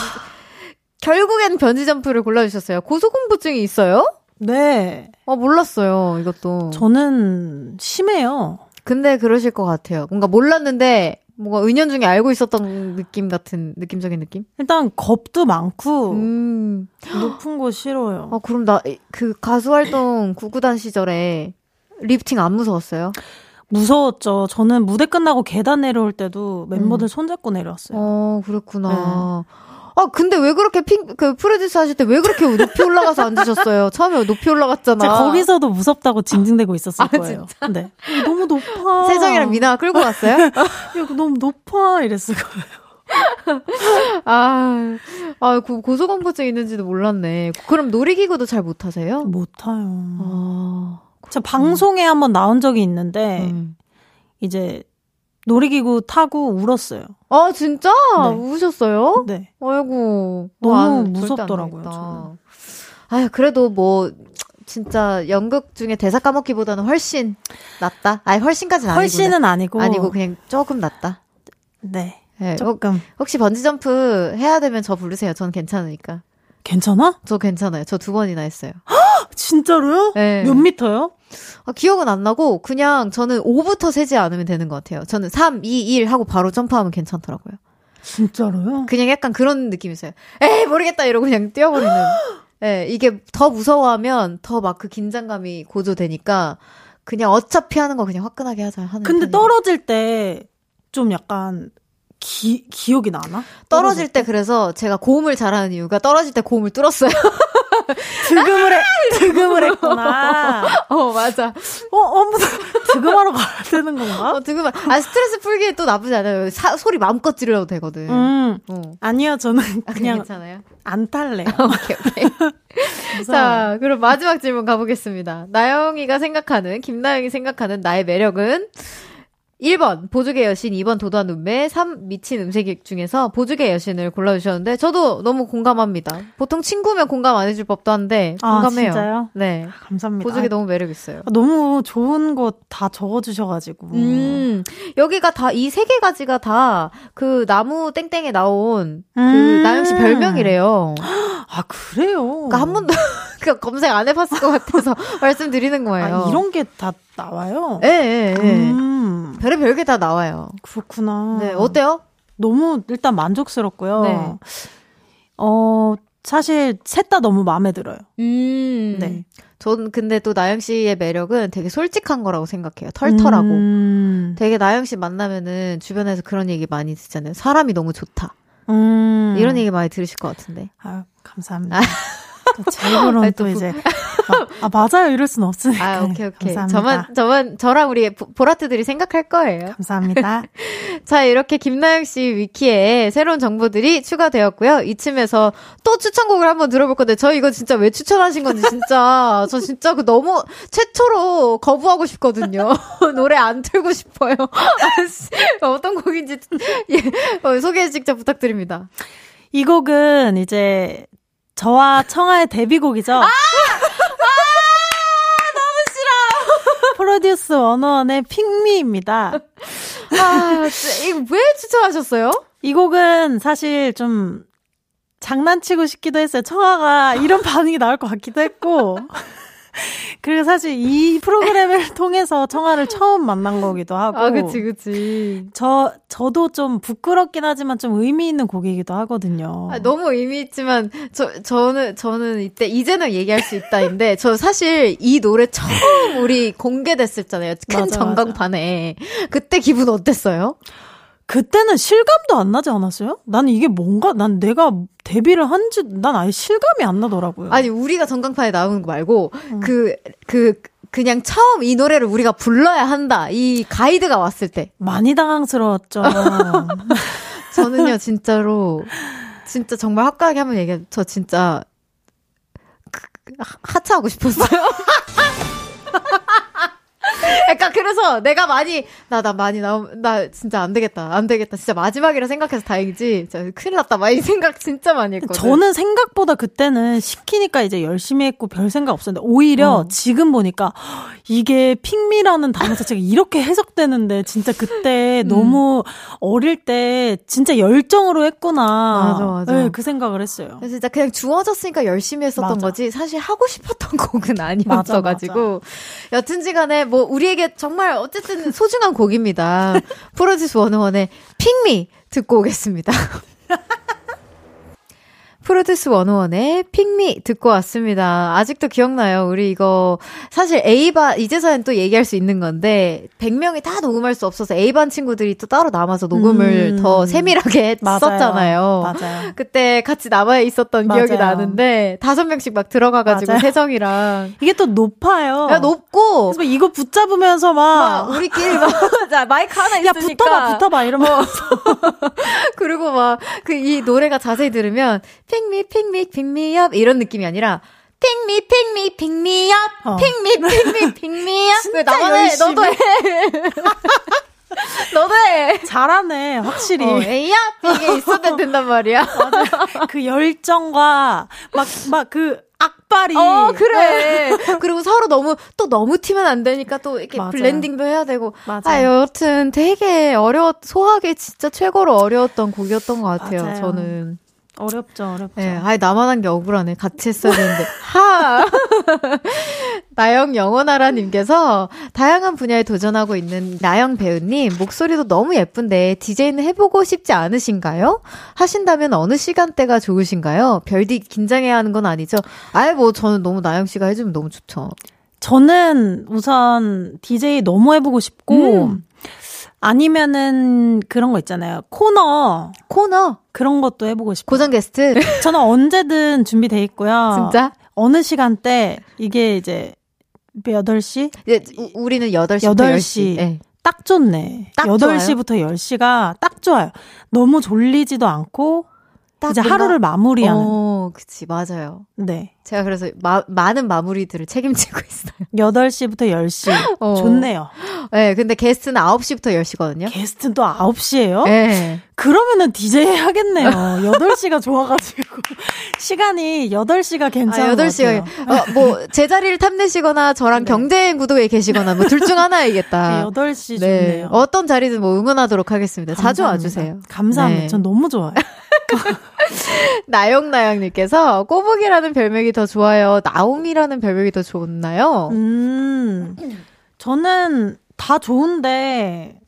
결국엔 번지점프를 골라주셨어요. 고소공포증이 있어요? 네. 어, 몰랐어요, 이것도. 저는 심해요. 근데 그러실 것 같아요. 뭔가 몰랐는데, 뭔가 은연중에 알고 있었던 느낌 같은 느낌적인 느낌? 일단 겁도 많고 음. 높은 거 싫어요. 아 그럼 나 그 가수 활동 구구단 시절에 리프팅 안 무서웠어요? 무서웠죠. 저는 무대 끝나고 계단 내려올 때도 멤버들 음. 손잡고 내려왔어요. 어, 그렇구나. 네. 아, 근데 왜 그렇게 핑, 그, 프로듀스 하실 때 왜 그렇게 높이 올라가서 앉으셨어요? 처음에 높이 올라갔잖아. 제가 거기서도 무섭다고 징징대고 있었을 아, 거예요. 진짜? 네. 너무 높아. 세정이랑 미나가 끌고 왔어요? *laughs* 야, 너무 높아. 이랬을 거예요. *laughs* 아, 아, 고, 고소공포증 있는지도 몰랐네. 그럼 놀이기구도 잘 못하세요? 못타요. 아, 저 방송에 한번 나온 적이 있는데, 음. 이제 놀이기구 타고 울었어요. 아, 진짜? 네. 우셨어요? 네. 아이고. 너무 아, 무섭더라고요. 아, 그래도 뭐, 진짜 연극 중에 대사 까먹기보다는 훨씬 낫다. 아니, 훨씬까지는 아니고. 훨씬은 아니고. 아니고, 그냥 조금 낫다. 네. 네 조금. 혹시 번지점프 해야 되면 저 부르세요. 전 괜찮으니까. 괜찮아? 저 괜찮아요. 저 두 번이나 했어요. *gasps* 진짜로요? 네. 몇 미터요? 아, 기억은 안 나고 그냥 저는 5부터 세지 않으면 되는 것 같아요. 저는 3, 2, 1 하고 바로 점프하면 괜찮더라고요. 진짜로요? 그냥 약간 그런 느낌이었어요. 에이 모르겠다 이러고 그냥 뛰어버리는. 예, *gasps* 네, 이게 더 무서워하면 더 막 그 긴장감이 고조되니까 그냥 어차피 하는 거 그냥 화끈하게 하자 하는. 근데 편이에요. 떨어질 때 좀 약간 기, 기억이 나나? 떨어질, 떨어질 때? 때? 그래서 제가 고음을 잘하는 이유가 떨어질 때 고음을 뚫었어요. *laughs* 득음을 해, 득음을 했구나. *laughs* 어, 맞아. 어, 어, 득음하러 가야 되는 건가? 어, 득음. 아, 스트레스 풀기에 또 나쁘지 않아요. 사, 소리 마음껏 지르려도 되거든. 음. 어. 아니요, 저는 아, 그냥. 괜찮아요? 안 탈래요. 오케이, 오케이. *laughs* 자, 그럼 마지막 질문 가보겠습니다. 나영이가 생각하는, 김나영이 생각하는 나의 매력은? 1번 보조개 여신, 2번 도도한 눈매, 3 미친 음색 중에서 보조개 여신을 골라주셨는데 저도 너무 공감합니다. 보통 친구면 공감 안 해줄 법도 한데 아, 공감해요. 아, 진짜요? 네, 아, 감사합니다. 보조개 너무 매력 있어요. 너무 좋은 거 다 적어주셔가지고. 음, 여기가 다 이 세 개 가지가 다 그 나무 땡땡에 나온 그 음~ 나영 씨 별명이래요. 아 그래요? 그러니까 한 번도 그 검색 안 해봤을 것 같아서 *laughs* 말씀드리는 거예요. 아, 이런 게 다 나와요? 예, 예, 예. 음. 별의 별게 다 나와요. 그렇구나. 네, 어때요? 너무 일단 만족스럽고요. 네. 어, 사실 셋 다 너무 마음에 들어요. 음. 네. 전 근데 또 나영 씨의 매력은 되게 솔직한 거라고 생각해요. 털털하고. 음. 되게 나영 씨 만나면은 주변에서 그런 얘기 많이 듣잖아요. 사람이 너무 좋다. 음. 이런 얘기 많이 들으실 것 같은데. 아, 감사합니다. *laughs* 제 입으로는 또, 또 이제 *laughs* 아, 아, 맞아요 이럴 순 없으니까. 아 오케이 오케이. 감사합니다. 저만 저만 저랑 우리 보라트들이 생각할 거예요. 감사합니다. *laughs* 자 이렇게 김나영 씨 위키에 새로운 정보들이 추가되었고요. 이쯤에서 또 추천곡을 한번 들어볼 건데 저 이거 진짜 왜 추천하신 건지 진짜 *laughs* 저 진짜 그 너무 최초로 거부하고 싶거든요. 노래 안 틀고 싶어요. 어떤 곡인지 예, 어, 소개 직접 부탁드립니다. 이 곡은 이제 저와 청아의 데뷔곡이죠. 아! 아! 너무 싫어! 프로듀스 101의 핑미입니다. 아, 이거 왜 추천하셨어요? 이 곡은 사실 좀 장난치고 싶기도 했어요. 청아가 이런 반응이 나올 것 같기도 했고. *laughs* 그리고 사실 이 프로그램을 *laughs* 통해서 청아를 처음 만난 거기도 하고. 아, 그치, 그치. 저, 저도 좀 부끄럽긴 하지만 좀 의미 있는 곡이기도 하거든요. 아, 너무 의미 있지만, 저, 저는, 저는 이때, 이제는 얘기할 수 있다인데, 저 사실 이 노래 처음 우리 공개됐었잖아요. 큰 맞아, 전광판에. 맞아. 그때 기분 어땠어요? 그때는 실감도 안 나지 않았어요? 나는 이게 뭔가, 난 내가 데뷔를 한 지, 난 아예 실감이 안 나더라고요. 아니, 우리가 전광판에 나오는 거 말고, 음. 그, 그, 그냥 처음 이 노래를 우리가 불러야 한다. 이 가이드가 왔을 때. 많이 당황스러웠죠. *laughs* 저는요, 진짜로, 진짜 정말 화끈하게 한번 얘기해. 저 진짜, 하차하고 싶었어요. *laughs* 그러니까 그래서 내가 많이 나 나 많이 나나 진짜 안 되겠다 안 되겠다 진짜 마지막이라 생각해서 다행이지 진짜 큰일 났다 막 이 생각 진짜 많이 했거든. 저는 생각보다 그때는 시키니까 이제 열심히 했고 별 생각 없었는데 오히려 어. 지금 보니까 이게 핑미라는 단어 자체가 이렇게 해석되는데 진짜 그때 음. 너무 어릴 때 진짜 열정으로 했구나. 맞아 맞아. 네, 그 생각을 했어요. 진짜 그냥 주어졌으니까 열심히 했었던 맞아. 거지 사실 하고 싶었던 *laughs* 곡은 아니었어가지고 여튼지간에 뭐 우리에게 정말 어쨌든 소중한 곡입니다. *laughs* 프로듀스 원어원의 핑미 듣고 오겠습니다. *laughs* 프로듀스 101의 픽미 듣고 왔습니다. 아직도 기억나요. 우리 이거 사실 A반 이제서야 또 얘기할 수 있는 건데 100명이 다 녹음할 수 없어서 A반 친구들이 또 따로 남아서 녹음을 음. 더 세밀하게 *laughs* 했었잖아요. 맞아요. 그때 같이 남아 있었던 맞아요. 기억이 나는데 다섯 명씩 막 들어가 가지고 세정이랑 이게 또 높아요. 야, 높고 그래서 이거 붙잡으면서 막, 막 우리끼리 막 *laughs* 자, 마이크 하나 있으니까 야, 붙어봐 붙어봐 이러면서 *laughs* 그리고 막 그 이 노래가 자세히 들으면 픽미 픽미 픽미업 이런 느낌이 아니라 픽미 픽미 픽미업 픽미 픽미 픽미업 왜 나만 해? 너도 해. *laughs* 너도 해. 잘하네 확실히. 어, 에이야 이게 있어야 된단 말이야. *laughs* 맞아. 그 열정과 막 막 그 악발이. 어 그래. 그리고 서로 너무 또 너무 튀면 안 되니까 또 이렇게 맞아요. 블렌딩도 해야 되고. 맞아요. 아 여튼 되게 어려웠 소화하기 진짜 최고로 어려웠던 곡이었던 것 같아요 맞아요. 저는 어렵죠, 어렵죠. 네, 아예 나만 한 게 억울하네. 같이 했어야 되는데. *laughs* 하! 나영 영원하라님께서 다양한 분야에 도전하고 있는 나영 배우님, 목소리도 너무 예쁜데, 디제이는 해보고 싶지 않으신가요? 하신다면 어느 시간대가 좋으신가요? 별디 긴장해야 하는 건 아니죠? 아예 뭐, 저는 너무 나영 씨가 해주면 너무 좋죠. 저는 우선 DJ 너무 해보고 싶고, 음. 아니면은 그런 거 있잖아요. 코너. 코너? 그런 것도 해보고 싶어요. 고정 게스트? *laughs* 저는 언제든 준비돼 있고요. 진짜? 어느 시간대, 이게 이제 8시? 이제 우리는 8시부터 8시. 10시. 네. 딱 좋네. 딱 8시부터 좋아요? 10시가 딱 좋아요. 너무 졸리지도 않고, 이제 뭔가, 하루를 마무리하는. 어, 그치, 맞아요. 네. 제가 그래서 마, 많은 마무리들을 책임지고 *laughs* 있어요. 8시부터 10시. *laughs* 어. 좋네요. 네, 근데 게스트는 9시부터 10시거든요. 게스트는 또 9시예요? 네. 그러면은 DJ 해야겠네요. 8시가 좋아가지고. *laughs* 시간이 8시가 괜찮아요. 아, 8시가. 어, 뭐, 제 자리를 탐내시거나 저랑 네. 경쟁 구도에 계시거나 뭐 둘 중 하나이겠다. 네, 8시 네. 좋네요. 어떤 자리든 뭐 응원하도록 하겠습니다. 감사합니다. 자주 와주세요. 감사합니다. 네. 전 너무 좋아요. *laughs* 나영나영님께서 꼬북이라는 별명이 더 좋아요. 나옹이라는 별명이 더 좋나요? 음, 저는 다 좋은데,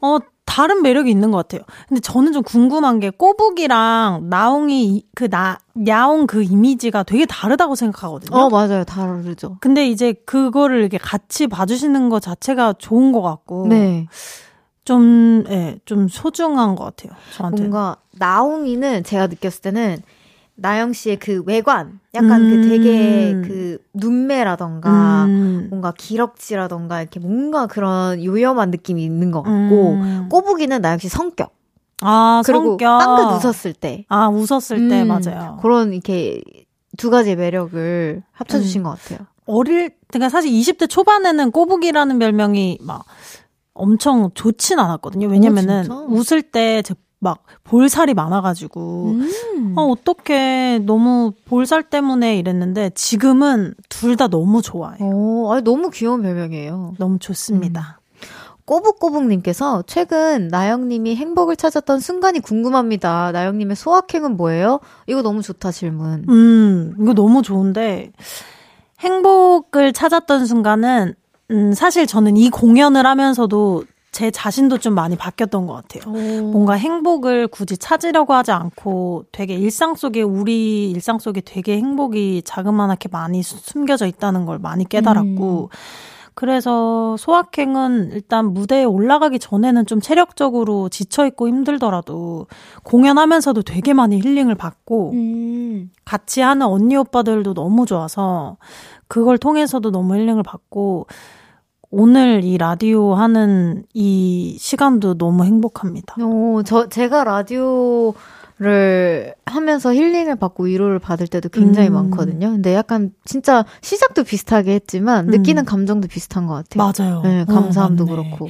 어, 다른 매력이 있는 것 같아요. 근데 저는 좀 궁금한 게 꼬북이랑 나옹이 그 나, 야옹 그 이미지가 되게 다르다고 생각하거든요. 어, 맞아요. 다르죠. 근데 이제 그거를 이렇게 같이 봐주시는 것 자체가 좋은 것 같고. 네. 좀, 예, 네, 좀 소중한 것 같아요. 저한테. 뭔가, 나옹이는 제가 느꼈을 때는 나영 씨의 그 외관, 약간 음. 그 되게 그 눈매라던가 음. 뭔가 기럭지라던가 이렇게 뭔가 그런 요염한 느낌이 있는 것 같고 음. 꼬부기는 나영 씨 성격. 아, 그리고 성격. 빵긋 웃었을 때. 아, 웃었을 때, 음. 맞아요. 그런 이렇게 두 가지의 매력을 합쳐주신 음. 것 같아요. 어릴, 그러니까 사실 20대 초반에는 꼬부기라는 별명이 막 엄청 좋진 않았거든요. 왜냐면은 오, 웃을 때 막 볼살이 많아가지고 음. 어 어떻게 너무 볼살 때문에 이랬는데 지금은 둘 다 너무 좋아요. 오, 아니, 너무 귀여운 별명이에요. 너무 좋습니다. 음. 꼬북꼬북님께서 최근 나영님이 행복을 찾았던 순간이 궁금합니다. 나영님의 소확행은 뭐예요? 이거 너무 좋다 질문. 음 이거 너무 좋은데 행복을 찾았던 순간은 음 사실 저는 이 공연을 하면서도 제 자신도 좀 많이 바뀌었던 것 같아요. 오. 뭔가 행복을 굳이 찾으려고 하지 않고 되게 일상 속에 우리 일상 속에 되게 행복이 자그마하게 많이 숨겨져 있다는 걸 많이 깨달았고 음. 그래서 소확행은 일단 무대에 올라가기 전에는 좀 체력적으로 지쳐있고 힘들더라도 공연하면서도 되게 많이 힐링을 받고 음. 같이 하는 언니 오빠들도 너무 좋아서 그걸 통해서도 너무 힐링을 받고 오늘 이 라디오 하는 이 시간도 너무 행복합니다. 오, 저 제가 라디오를 하면서 힐링을 받고 위로를 받을 때도 굉장히 음. 많거든요. 근데 약간 진짜 시작도 비슷하게 했지만 음. 느끼는 감정도 비슷한 것 같아요. 맞아요. 네, 감사함도 어, 그렇고.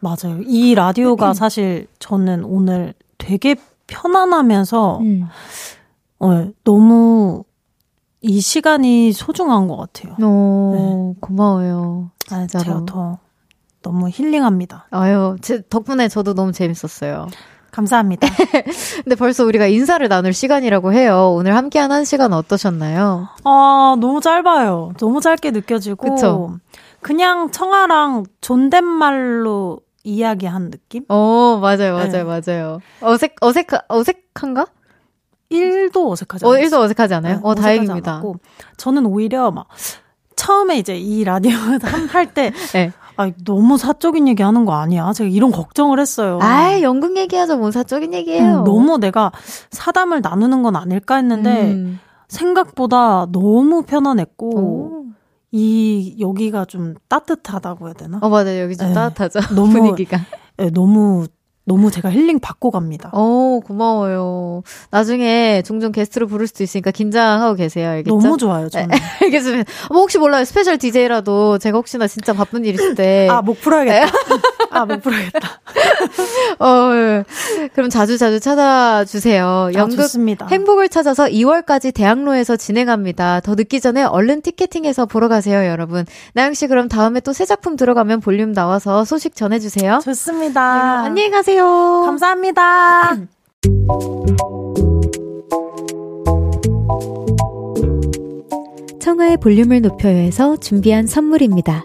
맞아요. 이 라디오가 음. 사실 저는 오늘 되게 편안하면서 음. 어, 너무 이 시간이 소중한 것 같아요. 오, 네. 고마워요. 아. 제가 더 너무 힐링합니다. 아유, 제 덕분에 저도 너무 재밌었어요. 감사합니다. *laughs* 근데 벌써 우리가 인사를 나눌 시간이라고 해요. 오늘 함께한 한 시간 어떠셨나요? 아, 너무 짧아요. 너무 짧게 느껴지고. 그쵸? 그냥 청아랑 존댓말로 이야기한 느낌? 어, 맞아요, 맞아요, 네. 맞아요. 어색, 어색, 어색한가? 1도 어색하지 않아요. 어, 1도 어색하지 않아요? 네, 어, 다행입니다. 않았고, 저는 오히려 막, 처음에 이제 이 라디오 *laughs* 할 때, 네. 아, 너무 사적인 얘기 하는 거 아니야? 제가 이런 걱정을 했어요. 아, 연극 얘기하죠. 뭔 사적인 얘기예요. 음, 너무 내가 사담을 나누는 건 아닐까 했는데, 음. 생각보다 너무 편안했고, 오. 이 여기가 좀 따뜻하다고 해야 되나? 어 맞아요 여기 좀 네. 따뜻하죠 너무, *laughs* 분위기가 네, 너무 너무 제가 힐링 받고 갑니다. 어, 고마워요. 나중에 종종 게스트로 부를 수도 있으니까 긴장하고 계세요. 알겠죠? 너무 좋아요, 저는. 네, *laughs* 알겠습니다. 뭐 혹시 몰라요. special DJ라도 제가 혹시나 진짜 바쁜 일 있을 때. 아, 목 풀어야겠다. 네. 아, 목 풀어야겠다. *laughs* 어, 예. 그럼 자주 자주 찾아주세요. 아, 연극 아, 행복을 찾아서 2월까지 대학로에서 진행합니다. 더 늦기 전에 얼른 티켓팅해서 보러 가세요, 여러분. 나영 씨 그럼 다음에 또 새 작품 들어가면 볼륨 나와서 소식 전해주세요. 좋습니다. 네, 안녕히 가세요. 감사합니다. 청하의 볼륨을 높여요에서 준비한 선물입니다.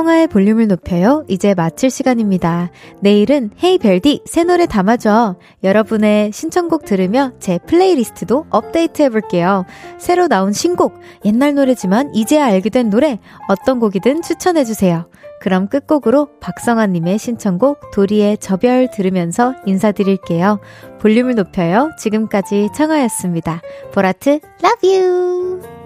청하의 볼륨을 높여요. 이제 마칠 시간입니다. 내일은 hey 별디 새 노래 담아줘. 여러분의 신청곡 들으며 제 playlist도 업데이트 해볼게요. 새로 나온 신곡, 옛날 노래지만 이제야 알게 된 노래, 어떤 곡이든 추천해주세요. 그럼 끝곡으로 박성아님의 신청곡 도리의 저별 들으면서 인사드릴게요. 볼륨을 높여요. 지금까지 청하였습니다. 보라트, love you!